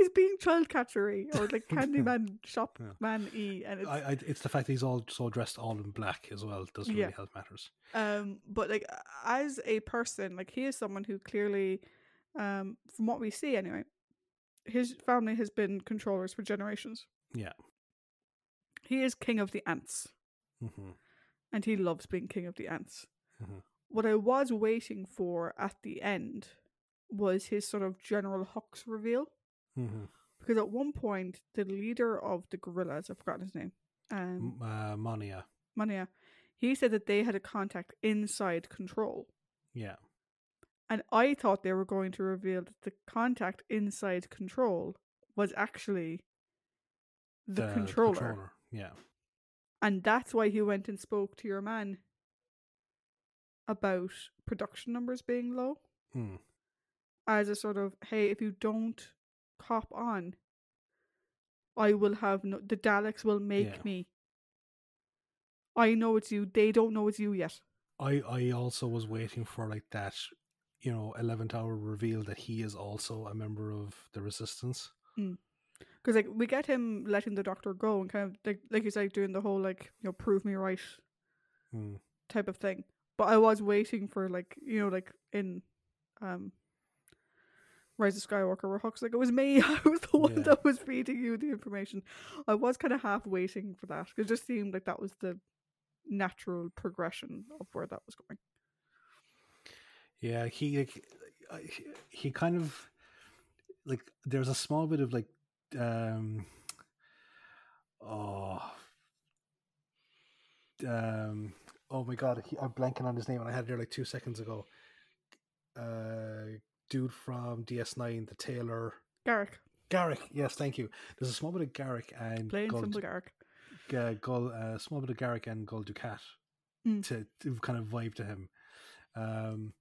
he's being child catchery or like Candyman shop Yeah. man e and it's I, I, it's the fact that he's all so dressed all in black as well doesn't Yeah. really help matters. um but like as a person like he is someone who clearly um from what we see anyway his family has been controllers for generations Yeah. he is king of the ants hmm and he loves being king of the ants Mhm. what i was waiting for at the end was his sort of general hux reveal hmm because at one point the leader of the guerrillas, i've forgotten his name um Uh, Monia. mania he said that they had a contact inside control Yeah. And I thought they were going to reveal that the contact inside control was actually the, controller. Yeah. And that's why he went and spoke to your man about production numbers being low Mm. as a sort of hey, if you don't cop on, I will have no. The Daleks will make Yeah. me. I know it's you. They don't know it's you yet. I I also was waiting for like that, you know, eleventh hour reveal that he is also a member of the resistance. Because like we get him letting the Doctor go and kind of like like he's like doing the whole like you know prove me right Mm. type of thing. But I was waiting for like you know like in um Rise of Skywalker where Hux's like it was me I was the one Yeah. that was feeding you the information. I was kind of half waiting for that it just seemed like that was the natural progression of where that was going. Yeah, he like, he kind of like there's a small bit of like um oh um oh my god he, I'm blanking on his name and I had it there like two seconds ago. Uh, dude from DS9, the tailor. Garak Garak, yes, thank you. There's a small bit of Garak and playing Gul, simple Garak. uh, Gul, uh, small bit of Garak and Gul Dukat Mm. to, to kind of vibe to him. Um,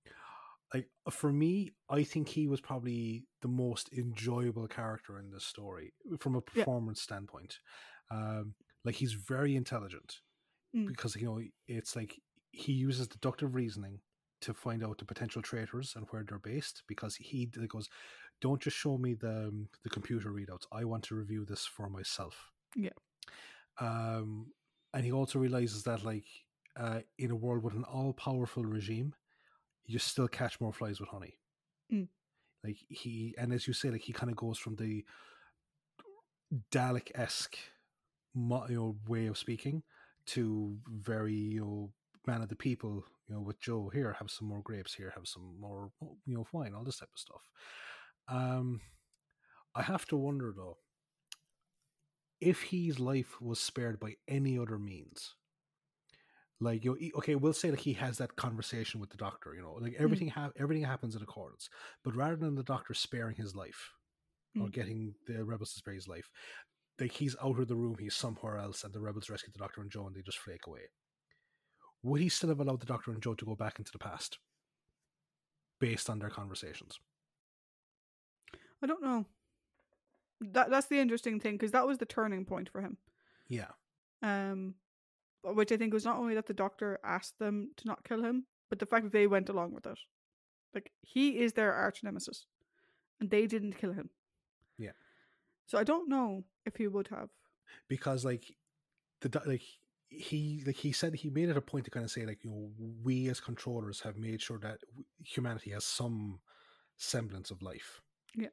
like for me, I think he was probably the most enjoyable character in this story from a Yeah. performance standpoint. Um, like he's very intelligent Mm. because you know it's like he uses deductive reasoning to find out the potential traitors and where they're based because he goes don't just show me the um, the computer readouts i want to review this for myself Yeah. um and he also realizes that like uh in a world with an all-powerful regime you still catch more flies with honey Mm. like he and as you say like he kind of goes from the dalek-esque mo- you know way of speaking to very you know man of the people you know with jo here have some more grapes here have some more you know wine all this type of stuff. Um i have to wonder though if his life was spared by any other means. Like you know, okay we'll say that he has that conversation with the doctor you know like everything ha- everything happens in accordance. But rather than the doctor sparing his life or Mm. getting the rebels to spare his life like he's out of the room he's somewhere else and the rebels rescue the doctor and jo and they just flake away would he still have allowed the doctor and jo to go back into the past based on their conversations I don't know. That that's the interesting thing because that was the turning point for him. yeah Um, which I think was not only that the doctor asked them to not kill him, but the fact that they went along with it. Like he is their arch nemesis, and they didn't kill him. Yeah. So I don't know if he would have. because like the like he like he said he made it a point to kind of say like you know we as controllers have made sure that humanity has some semblance of life Yeah.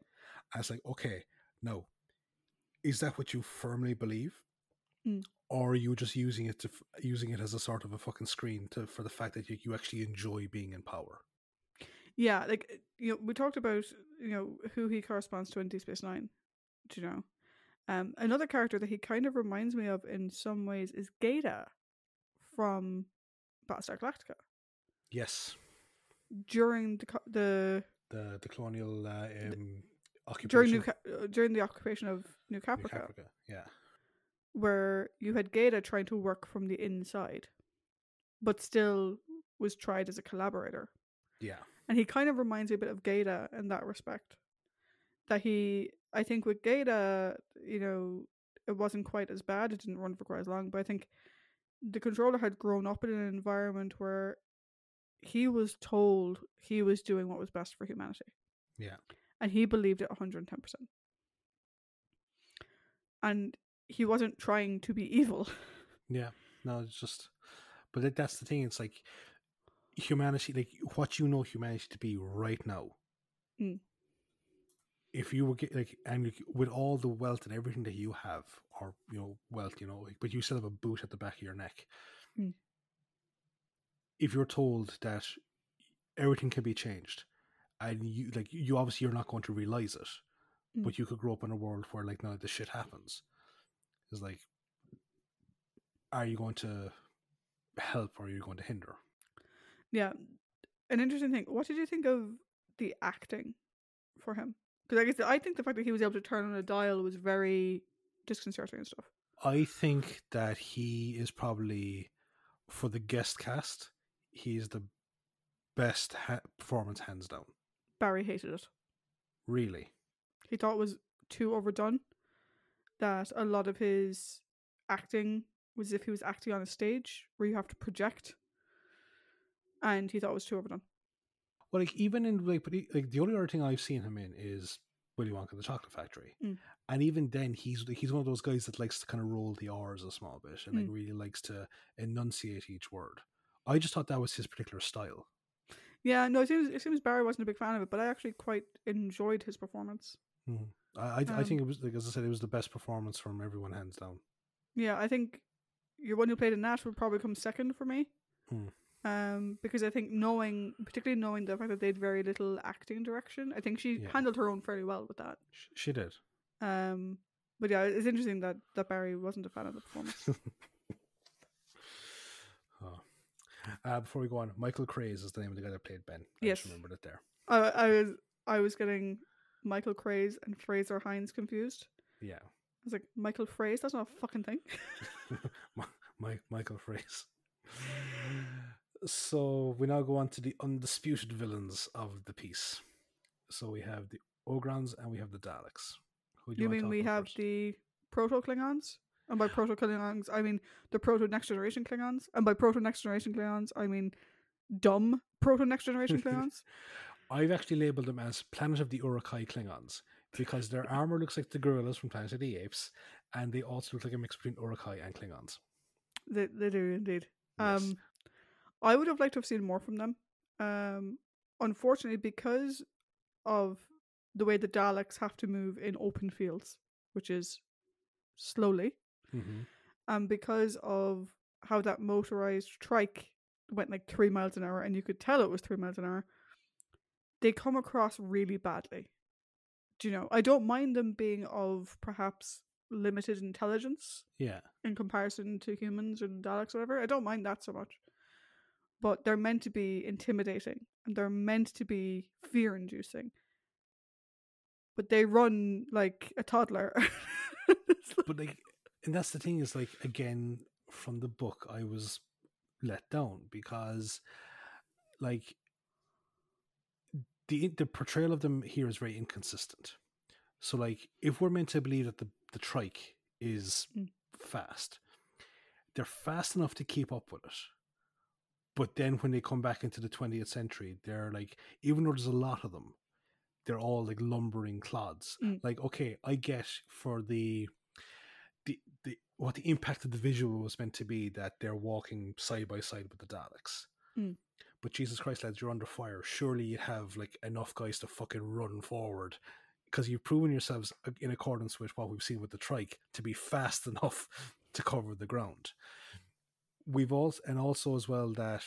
I was like okay no is that what you firmly believe Mm. or are you just using it to using it as a sort of a fucking screen to for the fact that you, you actually enjoy being in power Yeah, like you know, we talked about you know who he corresponds to in Deep Space Nine. Do you know? Um, another character that he kind of reminds me of in some ways is Gaeta from Battlestar Galactica. yes During the the the the colonial uh, um, occupation during New Ca- uh, during the occupation of New New Caprica, Caprica, yeah where you had Gaeta trying to work from the inside, but still was tried as a collaborator. yeah And he kind of reminds me a bit of Gaeta in that respect. That he, I think with Gaeta, you know, it wasn't quite as bad. It didn't run for quite as long, but I think the controller had grown up in an environment where he was told he was doing what was best for humanity. Yeah. And he believed it 110%. And he wasn't trying to be evil. Yeah, no, it's just, but that, that's the thing. It's like humanity, like what you know humanity to be right now. Mm. If you were get, like, and with all the wealth and everything that you have, or you know, wealth, you know, like, but you still have a boot at the back of your neck. Mm. If you're told that everything can be changed, and you like, you obviously you're not going to realize it, Mm. but you could grow up in a world where like now this shit happens. It's like, are you going to help or are you going to hinder? Yeah. An interesting thing. What did you think of the acting for him? Because I guess I think the fact that he was able to turn on a dial was very disconcerting and stuff. I think that he is probably for the guest cast, he is the best ha- performance hands down. Barry hated it. Really. He thought it was too overdone. That a lot of his acting was as if he was acting on a stage where you have to project. And he thought it was too overdone. Well, like even in like, but he, like the only other thing I've seen him in is Willy Wonka and the Chocolate Factory, Mm. and even then he's he's one of those guys that likes to kind of roll the R's a small bit and like Mm. really likes to enunciate each word. I just thought that was his particular style. Yeah, no, it seems it seems Barry wasn't a big fan of it, but I actually quite enjoyed his performance. Mhm. I I, I Um, think it was like as I said, it was the best performance from everyone hands down. Yeah, I think your one who played in that would probably come second for me. Um, because I think knowing, particularly knowing the fact that they had very little acting direction, I think she Yeah. handled her own fairly well with that. Sh- She did. Um, but yeah, it's interesting that that Barry wasn't a fan of the performance. Oh. Uh, before we go on, Michael Craze is the name of the guy that played Ben. I Yes. just remembered it there. I, I was I was getting Michael Craze and Frazer Hines confused. Yeah, I was like, Michael Fraze, that's not a fucking thing. Mi- Mi- Michael Craze. So we now go on to the undisputed villains of the piece. So we have the Ogrons and we have the Daleks. Who do you wanna mean we have first? the proto Klingons? And by proto Klingons, I mean the proto next generation Klingons. And by proto next generation Klingons, I mean dumb proto next generation Klingons. I've actually labeled them as Planet of the Uruk-hai Klingons because their armor looks like the gorillas from Planet of the Apes, and they also look like a mix between Uruk-hai and Klingons. they, they do indeed. Yes. Um, I would have liked to have seen more from them. Um, unfortunately, because of the way the Daleks have to move in open fields, which is slowly, hmm and because of how that motorized trike went like three miles an hour, and you could tell it was three miles an hour, they come across really badly. Do you know? I don't mind them being of perhaps limited intelligence Yeah. in comparison to humans and Daleks, or whatever. I don't mind that so much. But they're meant to be intimidating and they're meant to be fear inducing. But they run like a toddler. But like and that's the thing is like again from the book i was let down because like the the portrayal of them here is very inconsistent so like if we're meant to believe that the the trike is Mm. fast they're fast enough to keep up with it but then when they come back into the 20th century they're like even though there's a lot of them they're all like lumbering clods Mm. like okay i get for the the the what the impact of the visual was meant to be that they're walking side by side with the daleks Mm. but jesus christ lads you're under fire surely you have like enough guys to fucking run forward because you've proven yourselves in accordance with what we've seen with the trike to be fast enough to cover the ground we've also and also as well that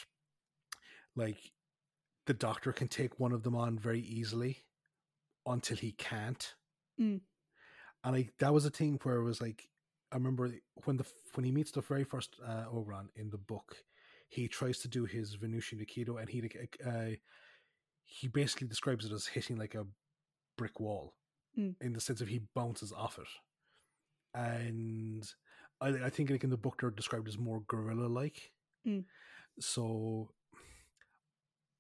like the doctor can take one of them on very easily until he can't Mm. and like that was a thing where it was like i remember when the when he meets the very first uh ogron in the book he tries to do his venusian aikido and he uh he basically describes it as hitting like a brick wall Mm. in the sense of he bounces off it and I, I think like in the book they're described as more gorilla like Mm. so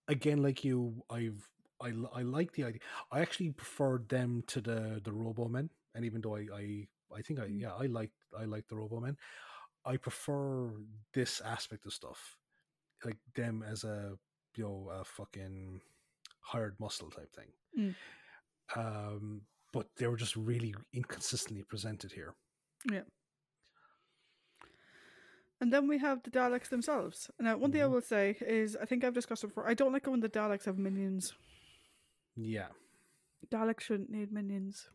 again like you i've I, I like the idea i actually preferred them to the the robo men and even though i i, I think i Mm. yeah i like i like the robo men i prefer this aspect of stuff like them as a you know a fucking hired muscle type thing Mm. um but they were just really inconsistently presented here And then we have the Daleks themselves. Now, one thing I Mhm. will say is I think I've discussed it before. I don't like it when the Daleks have minions. yeah Daleks shouldn't need minions.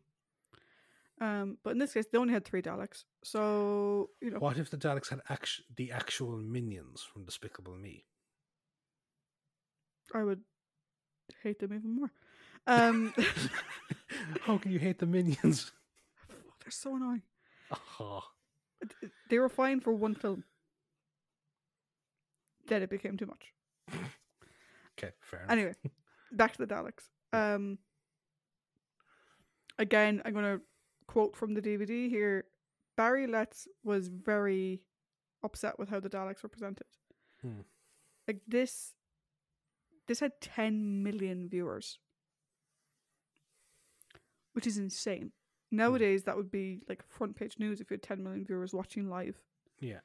Um, but in this case, they only had three Daleks. So, you know, what if the daleks had act- the actual minions from despicable me I would hate them even more. Um, how can you hate the minions they're so annoying. oh, They were fine for one film. Then it became too much. okay fair enough. Anyway, back to the Daleks. Um, again, I'm going to quote from the DVD here. Barry Letts was very upset with how the Daleks were presented. Hmm. Like this, this had 10 million viewers, which is insane. Nowadays, that would be like front page news if you had 10 million viewers watching live. Yeah.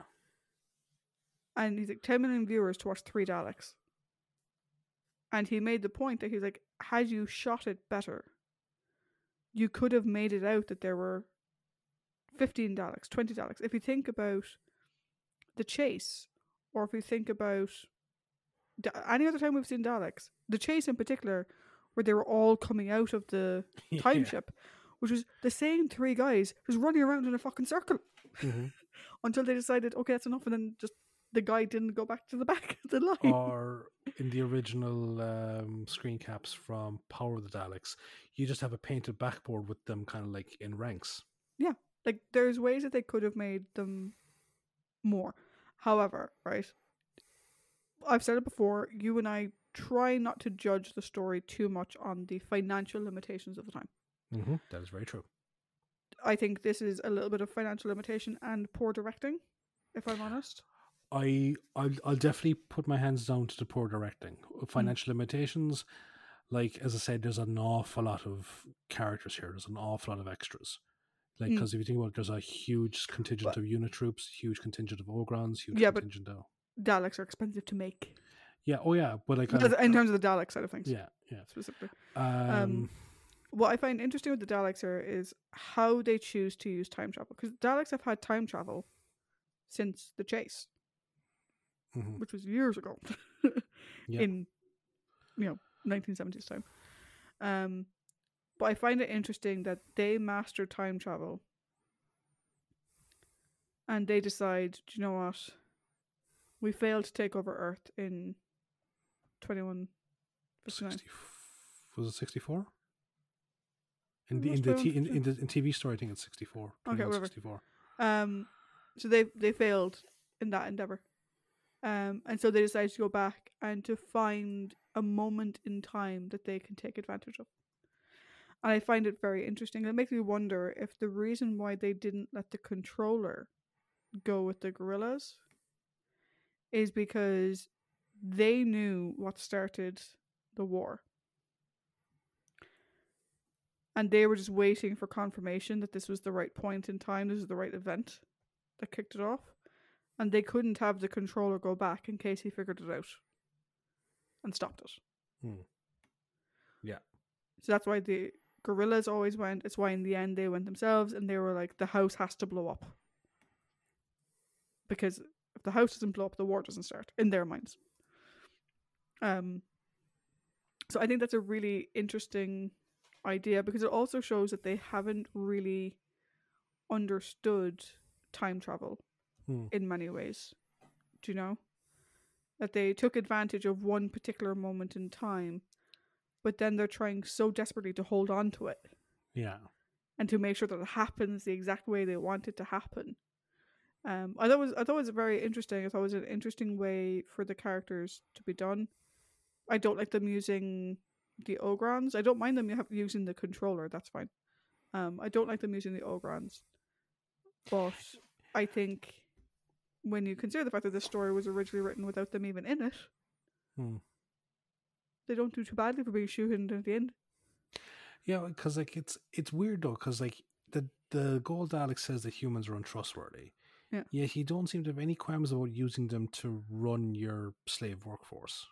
And he's like, 10 million viewers to watch three Daleks. And he made the point that he's like, had you shot it better, you could have made it out that there were 15 Daleks, 20 Daleks. If you think about the chase, or if you think about any other time we've seen Daleks, the chase in particular, where they were all coming out of the time Yeah. ship, which was the same three guys just running around in a fucking circle Mhm. until they decided, okay, that's enough, and then just the guy didn't go back to the back of the line. or in the original um, screen caps from Power of the Daleks, you just have a painted backboard with them kind of like in ranks. Yeah, like, there's ways that they could have made them more. However, right, I've said it before, you and I try not to judge the story too much on the financial limitations of the time. Mm-hmm. That is very true. I think this is a little bit of financial limitation and poor directing, if I'm honest. I I'll, I'll definitely put my hands down to the poor directing. Financial limitations, like as I said, there's an awful lot of characters here. There's an awful lot of extras. Like Mm. because if you think about it, there's a huge contingent But- of unit troops, huge contingent of Ogrons, huge Yeah, but- contingent of Daleks are expensive to make. yeah, oh yeah, but like in terms of the Dalek side of things, yeah, yeah. specifically. Um, What I find interesting with the Daleks here is how they choose to use time travel. Because Daleks have had time travel since the chase, mhm, which was years ago, Yeah. in you know 1970s time. Um, but I find it interesting that they master time travel, and they decide, do you know what? We failed to take over Earth in 21. 60, was it sixty four? In the in the, t- in, in the in TV story, I think it's sixty four. Okay, whatever. sixty four. Um, so they they failed in that endeavor, um, and so they decided to go back and to find a moment in time that they can take advantage of. And I find it very interesting. It makes me wonder if the reason why they didn't let the controller go with the guerrillas is because they knew what started the war. And they were just waiting for confirmation that this was the right point in time, this is the right event that kicked it off. And they couldn't have the controller go back in case he figured it out and stopped it. Hmm. Yeah. So that's why the guerrillas always went. It's why in the end they went themselves and they were like, the house has to blow up. Because if the house doesn't blow up, the war doesn't start in their minds. Um, so I think that's a really interesting idea because it also shows that they haven't really understood time travel Hmm. in many ways. Do you know? That they took advantage of one particular moment in time, but then they're trying so desperately to hold on to it Yeah. and to make sure that it happens the exact way they want it to happen. Um, I thought it was I thought it was very interesting. I thought it was an interesting way for the characters to be done. I don't like them using the Ogrons. I don't mind them using the controller. That's fine. Um, I don't like them using the Ogrons, but I think when you consider the fact that this story was originally written without them even in it, Hmm. they don't do too badly for being shoehorned at the end. Yeah, because like it's it's weird though, because like the the gold Dalek says that humans are untrustworthy. Yeah. Yet he don't seem to have any qualms about using them to run your slave workforce.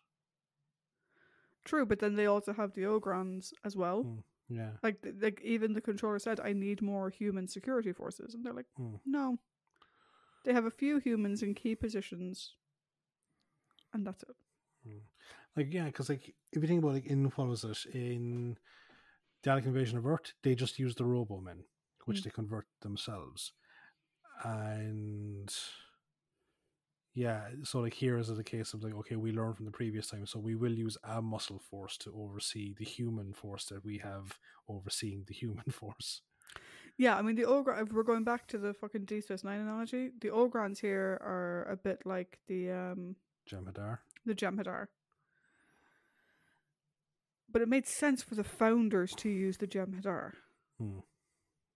True, but then they also have the Ogrons as well. Hmm. Yeah. Like, like even the controller said, "I need more human security forces," and they're like, Hmm. "No." They have a few humans in key positions, and that's it. Like yeah, because like if you think about like in what was it in Dalek Invasion of Earth, they just use the Robo Men, which Mm. they convert themselves, and yeah, so like here is a case of like okay, we learned from the previous time, so we will use a muscle force to oversee the human force that we have overseeing the human force. Yeah, I mean the ogre. If we're going back to the fucking Deep Space Nine analogy, the old Ogrons here are a bit like the um Jem'Hadar. the Jem'Hadar. But it made sense for the founders to use the Jem'Hadar. Hmm.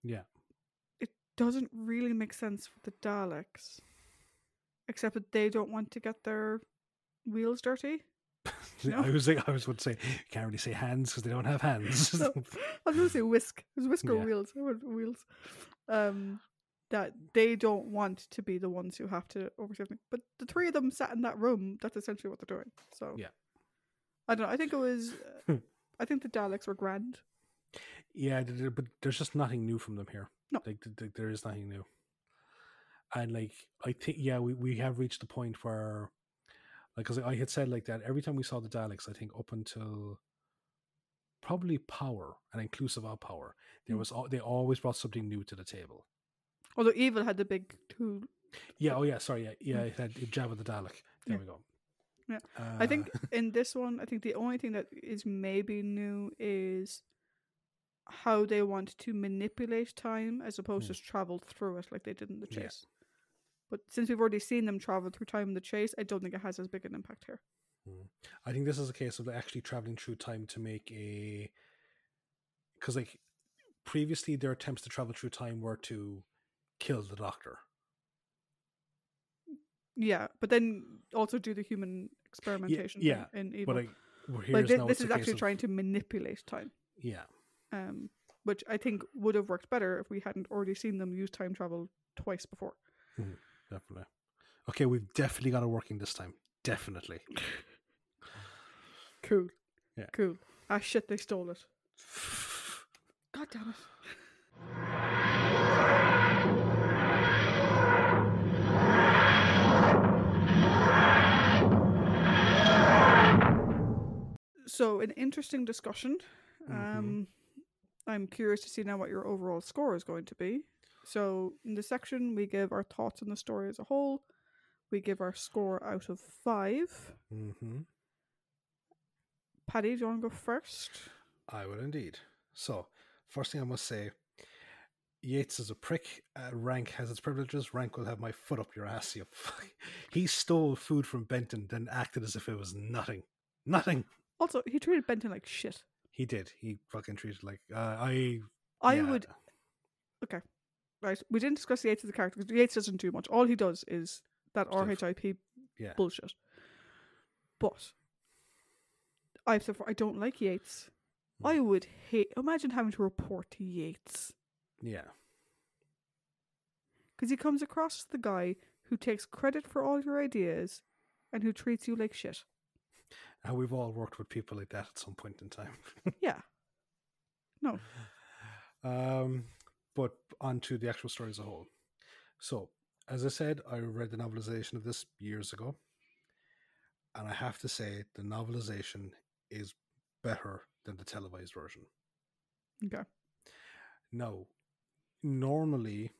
Yeah. It doesn't really make sense for the Daleks, except that they don't want to get their wheels dirty. No. I was like, I was would say can't really say hands because they don't have hands. No. I was going to say whisk. It was whisker Yeah. wheels. Wheels. Um, that they don't want to be the ones who have to oversee everything. But the three of them sat in that room. That's essentially what they're doing. So Yeah. I don't know. I think it was. Uh, I think the Daleks were grand. yeah, but there's just nothing new from them here. No. like th- th- there is nothing new. And like I think, yeah, we we have reached the point where, like, because I had said like that every time we saw the Daleks, I think up until probably Power and inclusive of Power, there Mm. was they always brought something new to the table. Although Evil had the big two. Yeah. Oh, yeah. Sorry. Yeah. Yeah. It had Jabba the Dalek. There Yeah. we go. Yeah. Uh, I think in this one, I think the only thing that is maybe new is how they want to manipulate time as opposed Hmm. to travel through it like they did in the Yeah. But since we've already seen them travel through time in the chase, I don't think it has as big an impact here. I think this is a case of actually traveling through time to make a because like previously their attempts to travel through time were to kill the Doctor. Yeah, but then also do the human experimentation yeah, thing in Evil. But like we're like here's now this is actually of- trying to manipulate time. yeah um, which I think would have worked better if we hadn't already seen them use time travel twice before. Definitely. Okay, we've definitely got it working this time. Definitely. Cool. Yeah. Cool. Ah, shit, they stole it. God damn it. So, an interesting discussion. Mhm. Um, I'm curious to see now what your overall score is going to be. So, in this section, we give our thoughts on the story as a whole. We give our score out of five. hmm Paddy, do you want to go first? I will indeed. So, first thing I must say, Yates is a prick. Uh, rank has its privileges. Rank will have my foot up your ass. You. he stole food from Benton, then acted as if it was nothing. Nothing. Also, he treated Benton like shit. He did. He fucking treated like uh, I. I yeah. would. Okay. Right. We didn't discuss the Yates as a character because Yates doesn't do much. All he does is that Stuff. RHIP Yeah. bullshit. But I've said before, I don't like Yates. Hmm. I would hate. Imagine having to report to Yates Yeah. because he comes across as the guy who takes credit for all your ideas and who treats you like shit. And we've all worked with people like that at some point in time. Yeah. No. Um, but onto the actual story as a whole. So, as I said, I read the novelization of this years ago, and I have to say the novelization is better than the televised version. Okay. Now, normally,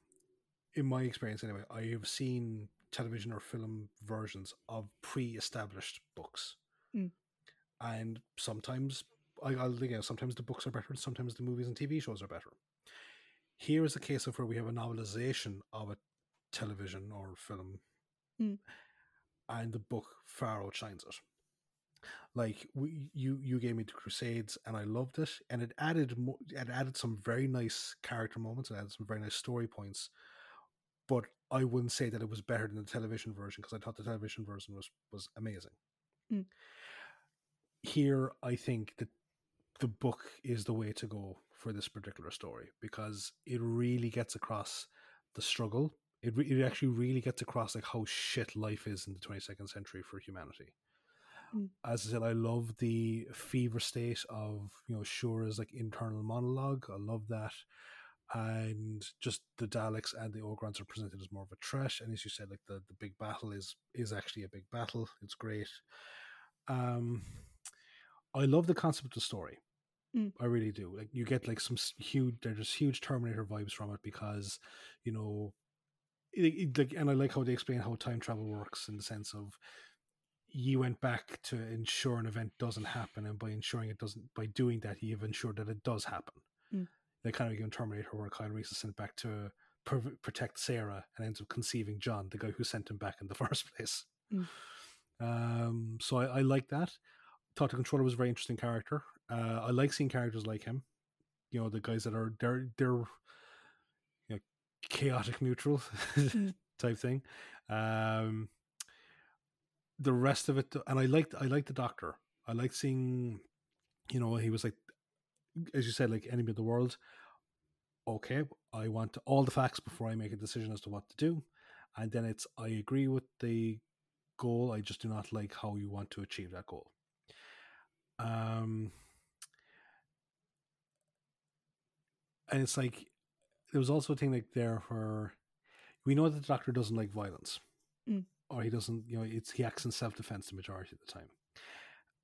in my experience anyway, I have seen television or film versions of pre-established books, Mm. and sometimes I, I'll again sometimes the books are better, and sometimes the movies and TV shows are better. Here is a case of where we have a novelization of a television or film, Mm. and the book far outshines it. Like we, you, you gave me the Crusades, and I loved it, and it added mo- it added some very nice character moments, it added some very nice story points. But I wouldn't say that it was better than the television version because I thought the television version was was amazing. Mm. Here, I think that the book is the way to go for this particular story because it really gets across the struggle. It, re- it actually really gets across like how shit life is in the 22nd century for humanity. Mm. As I said, I love the fever state of you know Shura's like internal monologue. I love that, and just the Daleks and the Ogrons are presented as more of a threat. And as you said, like the, the big battle is is actually a big battle. It's great. Um, I love the concept of the story. Mm. I really do. Like you get like some huge, there's huge Terminator vibes from it because, you know, it, it, like, and I like how they explain how time travel works in the sense of you went back to ensure an event doesn't happen, and by ensuring it doesn't, by doing that, you've ensured that it does happen. Mm. They kind of give Terminator where Kyle Reese is sent back to pr- protect Sarah and ends up conceiving John, the guy who sent him back in the first place. Mm. Um, so I, I like that. Thought the controller was a very interesting character. Uh, I like seeing characters like him. You know, the guys that are they're they're you know, chaotic neutral Mm. type thing. Um, the rest of it, and I liked I liked the Doctor. I liked seeing, you know, he was like, as you said, like enemy of the world. Okay, I want all the facts before I make a decision as to what to do, and then it's I agree with the goal. I just do not like how you want to achieve that goal. Um, and it's like there was also a thing like there where we know that the doctor doesn't like violence, Mm. or he doesn't. You know, it's he acts in self defense the majority of the time.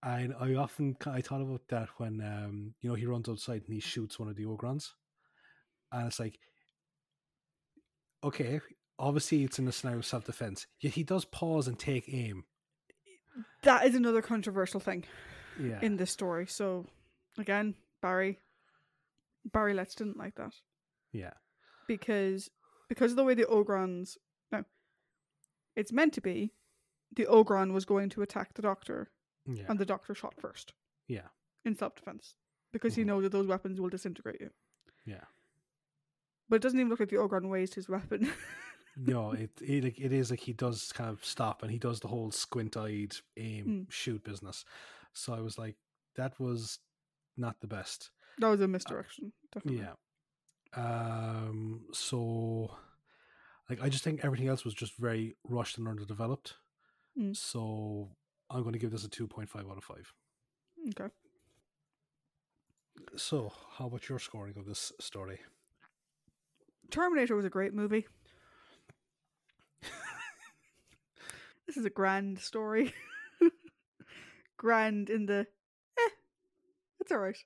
And I often I thought about that when um you know he runs outside and he shoots one of the ogrons, and it's like, okay, obviously it's in a scenario of self defense, yet he does pause and take aim. That is another controversial thing Yeah, in this story. So again, Barry Barry Letts didn't like that. yeah, because because of the way the Ogrons no. it's meant to be the Ogron was going to attack the doctor yeah, and the doctor shot first yeah, in self defense because he Mhm. knows that those weapons will disintegrate you. yeah. But it doesn't even look like the Ogron raised his weapon. no, it it it is like he does kind of stop and he does the whole squint eyed aim Mm. shoot business. So I was like, that was not the best. That was a misdirection, definitely. Yeah. Um. So, like, I just think everything else was just very rushed and underdeveloped. Mm. So I'm going to give this a two point five out of five. Okay. So, how about your scoring of this story? Terminator was a great movie. this is a grand story. grand in the eh, it's alright.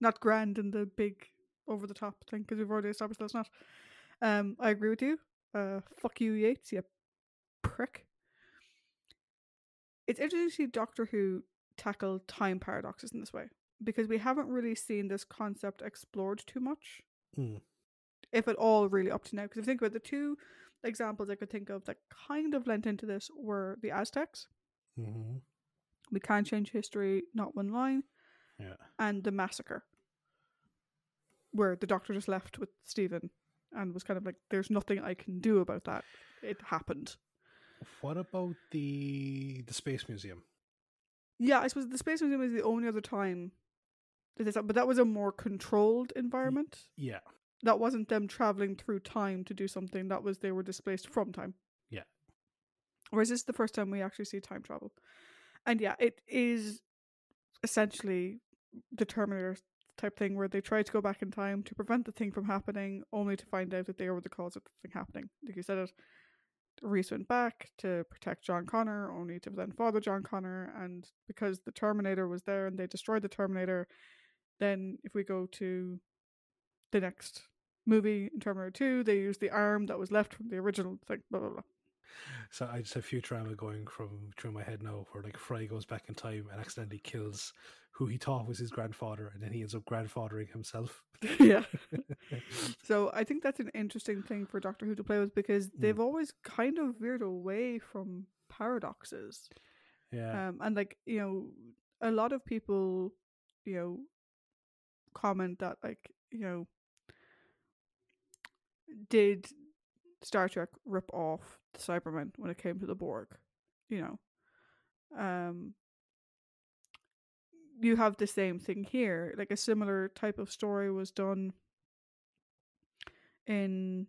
Not grand and the big over the top thing because we've already established that's not. Um, I agree with you. Uh, fuck you, Yates, you prick. It's interesting to see Doctor Who tackle time paradoxes in this way because we haven't really seen this concept explored too much Mm. if at all, really up to now. Because if you think about the two examples I could think of that kind of lent into this were the Aztecs. hmm We can't change history, not one line, Yeah. and the massacre, where the doctor just left with Stephen and was kind of like, "There's nothing I can do about that. It happened." What about the the space museum? Yeah, I suppose the Space Museum is the only other time. that this- But that was a more controlled environment. Yeah. that wasn't them traveling through time to do something. That was they were displaced from time. Yeah. Whereas this is the first time we actually see time travel, and yeah, it is essentially the Terminator type thing where they try to go back in time to prevent the thing from happening, only to find out that they were the cause of the thing happening. Like you said, it. Reese went back to protect John Connor, only to then father John Connor, and because the Terminator was there and they destroyed the Terminator, then if we go to the next movie in Terminator 2, they use the arm that was left from the original thing, blah, blah, blah. So I just have Futurama going from through my head now, where like Fry goes back in time and accidentally kills who he thought was his grandfather, and then he ends up grandfathering himself. yeah. So I think that's an interesting thing for Doctor Who to play with because Mm. they've always kind of veered away from paradoxes. yeah. Um, and like, you know, a lot of people, you know, comment that like, you know, did Star Trek rip off the Cybermen when it came to the Borg? You know. Um you have the same thing here. Like a similar type of story was done in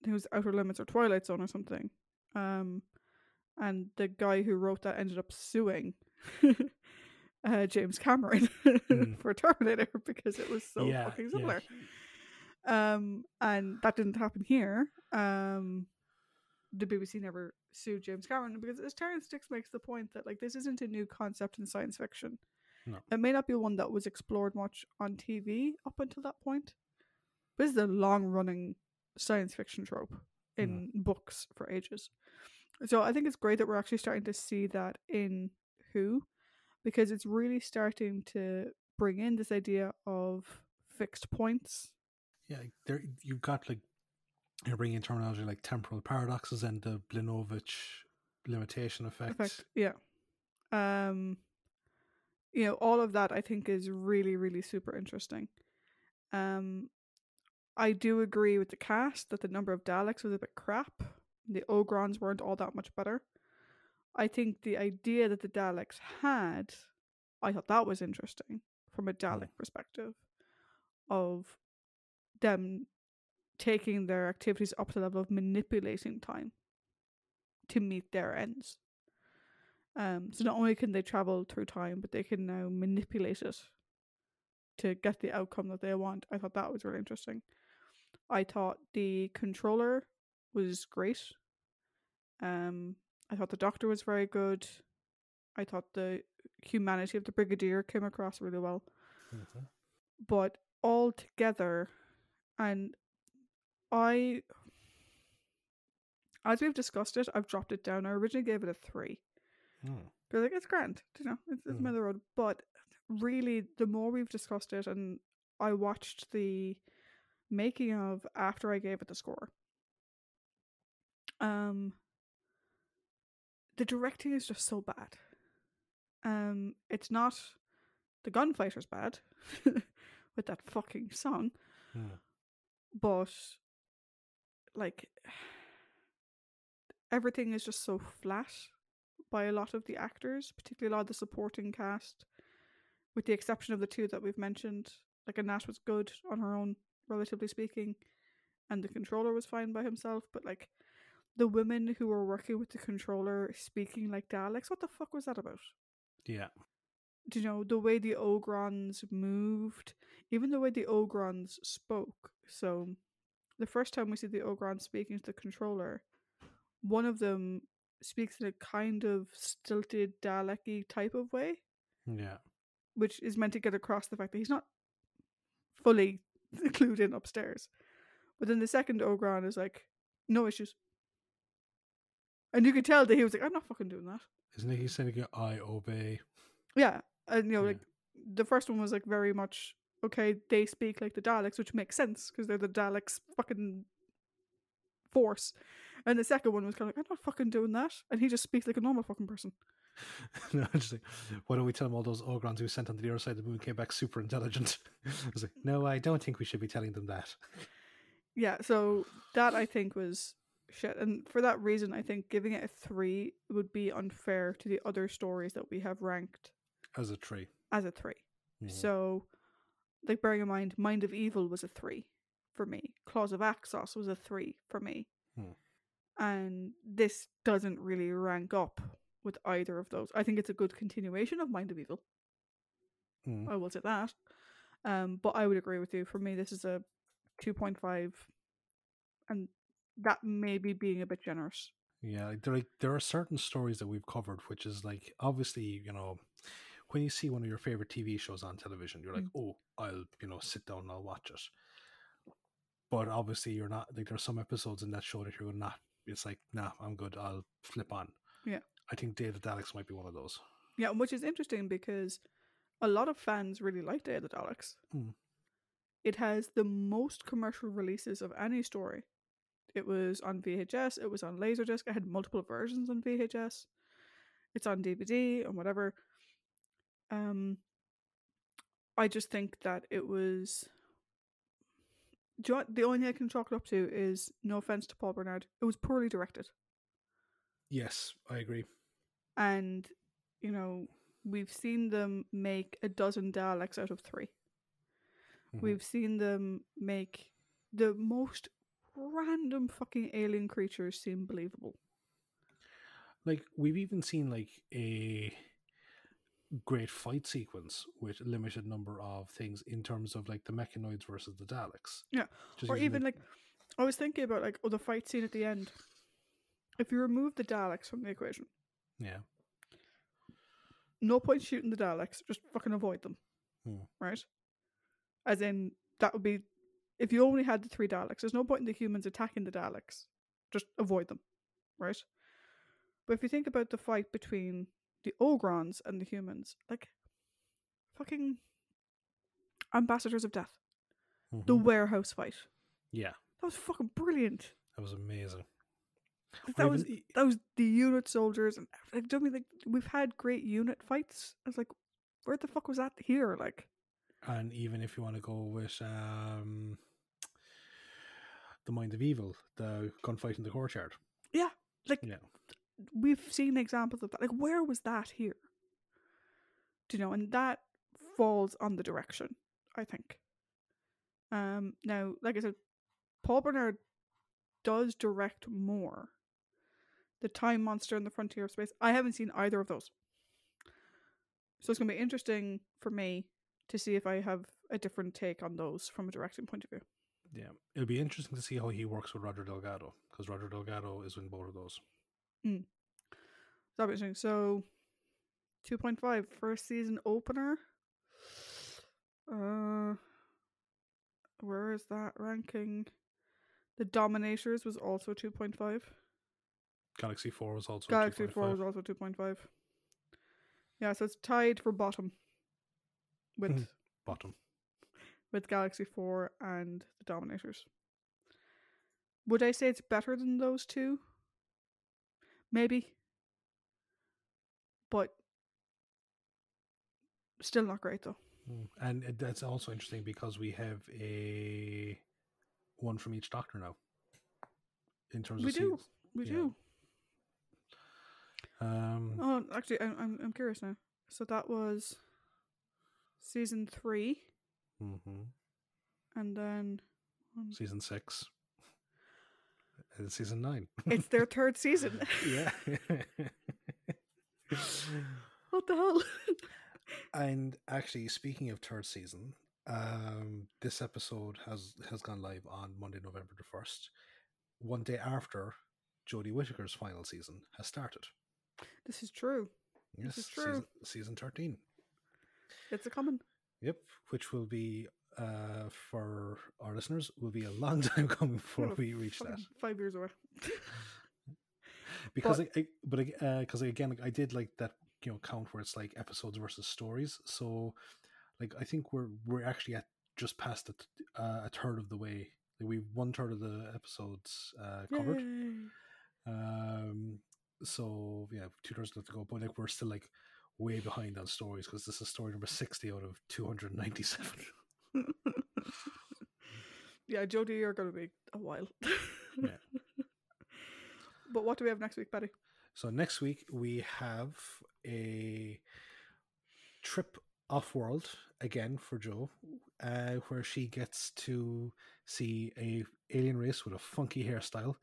I think it was Outer Limits or Twilight Zone or something. Um and the guy who wrote that ended up suing uh, James Cameron Mm. for Terminator because it was so yeah, fucking yeah. similar. Um, and that didn't happen here. Um, the BBC never sued James Cameron because, as Terrance Dicks makes the point that like this isn't a new concept in science fiction. No. It may not be one that was explored much on TV up until that point. But this is a long-running science fiction trope in books for ages. So I think it's great that we're actually starting to see that in Who, because it's really starting to bring in this idea of fixed points. Yeah, there you've got like you're bringing in terminology like temporal paradoxes and the Blinovitch limitation effect. effect. Yeah. Um you know, all of that I think is really, really super interesting. Um I do agree with the cast that the number of Daleks was a bit crap. The Ogrons weren't all that much better. I think the idea that the Daleks had, I thought that was interesting from a Dalek perspective of them taking their activities up to the level of manipulating time to meet their ends. Um, so not only can they travel through time, but they can now manipulate it to get the outcome that they want. I thought that was really interesting. I thought the controller was great. Um, I thought the doctor was very good. I thought the humanity of the brigadier came across really well. Mhm. But all together, and I, as we've discussed it, I've dropped it down. I originally gave it a three. Mm. Because like it's grand, you know, it's, it's Mhm. middle of the road. But really, the more we've discussed it, and I watched the making of after I gave it the score. Um, the directing is just so bad. Um, it's not the gunfighter's bad with that fucking song, Mm. but like everything is just so flat by a lot of the actors, particularly a lot of the supporting cast, with the exception of the two that we've mentioned. Like Anat was good on her own, relatively speaking, and the controller was fine by himself, but like the women who were working with the controller speaking like Daleks, what the fuck was that about? Yeah. Do you know the way the Ogrons moved, even the way the Ogrons spoke? So, the first time we see the Ogrons speaking to the controller, one of them speaks in a kind of stilted Dalek type of way, Yeah. which is meant to get across the fact that he's not fully clued in upstairs. But then the second Ogron is like, no issues. And you could tell that he was like, I'm not fucking doing that. Isn't he saying I obey? Yeah. And, you know, Yeah. like, the first one was like very much, okay, they speak like the Daleks, which makes sense because they're the Daleks' fucking force. And the second one was kind of like, I'm not fucking doing that. And he just speaks like a normal fucking person. no, just like, why don't we tell him all those Ogrons we sent on the other side of the moon came back super intelligent? I was like, no, I don't think we should be telling them that. Yeah, so that I think was shit. And for that reason, I think giving it a three would be unfair to the other stories that we have ranked As a three. as a 3 Mhm. So, like, bearing in mind, Mind of Evil was a three for me, Claws of Axos was a three for me. Hmm. And this doesn't really rank up with either of those. I think it's a good continuation of Mind of Evil. Mm. I will say that. Um, but I would agree with you. For me, this is a 2.5, and that may be being a bit generous. Yeah, there, like, there are certain stories that we've covered, which is like obviously, you know, when you see one of your favorite TV shows on television, you're like, oh, I'll, you know, sit down and I'll watch it. But obviously, you're not like there's some episodes in that show that you're not. It's like, nah, I'm good. I'll flip on. Yeah. I think Day of the Daleks might be one of those. Yeah, which is interesting because a lot of fans really like Day of the Daleks. Hmm. It has the most commercial releases of any story. It was on VHS, it was on Laserdisc, I had multiple versions on VHS. It's on DVD and whatever. Um I just think that it was do you know the only thing I can chalk it up to is no offense to Paul Bernard. It was poorly directed. Yes, I agree. and you know we've seen them make a dozen Daleks out of 3 Mhm. We've seen them make the most random fucking alien creatures seem believable. Like we've even seen like a great fight sequence with limited number of things in terms of like the mechanoids versus the Daleks. Yeah, Just or even like I was thinking about like oh the fight scene at the end. If you remove the Daleks from the equation, yeah, no point shooting the Daleks, just fucking avoid them. Hmm. Right? As in that would be if you only had the three Daleks, there's no point in the humans attacking the Daleks. Just avoid them. Right? But if you think about the fight between the Ogrons and the humans, like fucking ambassadors of death. The Mhm. warehouse fight. yeah, That was fucking brilliant. that was amazing. That was even e- that was the unit soldiers and like, do you know what I mean like we've had great unit fights. I was like, where the fuck was that here? Like and even if you want to go with um the Mind of Evil, the gunfight in the courtyard. Yeah, like Yeah, we've seen examples of that. Like, where was that here? Do you know? And that falls on the direction, I think. Um, now, like I said, Paul Bernard does direct more. The Time Monster and the Frontier of Space. I haven't seen either of those. So it's going to be interesting for me to see if I have a different take on those from a directing point of view. Yeah, it'll be interesting to see how he works with Roger Delgado because Roger Delgado is in both of those. That'll be interesting. So, 2.5 first season opener. Uh, where is that ranking? The Dominators was also 2.5. Galaxy Four was also Galaxy 2.5. 4 was also 2.5. Yeah, so it's tied for bottom with Mhm. bottom. with Galaxy 4 and the Dominators. Would I say it's better than those two? Maybe. But still not great though. Mm. And that's also interesting because we have a one from each Doctor now. In terms of We of do. We Yeah. do. Um, Oh, actually, I'm, I'm I'm curious now. So that was season three, mhm. and then one- Season six. Season nine. it's their third season. yeah. what the hell? and actually, speaking of third season, um, this episode has has gone live on Monday, November the first, one day after Jodie Whittaker's final season has started. this is true. Yes, is true. Season, season thirteen. It's a common. Yep, which will be uh, for our listeners will be a long time coming before we reach that. Five years away. because I, I but because again like, I did like that you know count where it's like episodes versus stories. So like I think we're we're actually at just past a, uh, a third of the way. Like we one third of the episodes uh, covered. Yay. Um, so yeah, two thirds left to go. But like we're still like way behind on stories because this is story number sixty out of two hundred ninety seven. yeah, Jodie, you're gonna be a while. Yeah. But what do we have next week, Betty? So next week we have a trip off world again for Jo, uh, where she gets to see a alien race with a funky hairstyle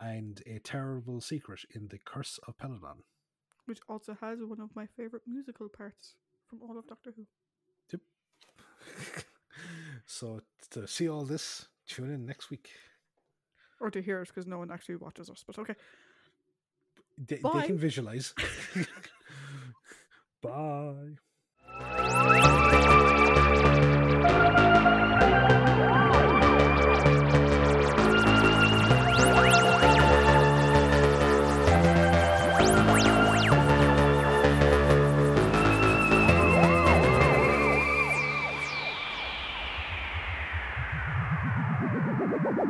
and a terrible secret in the Curse of Peladon. Which also has one of my favorite musical parts from all of Doctor Who. Yep. so to see all this, tune in next week. Or to hear it because no one actually watches us. But okay. They, they can visualize. Bye.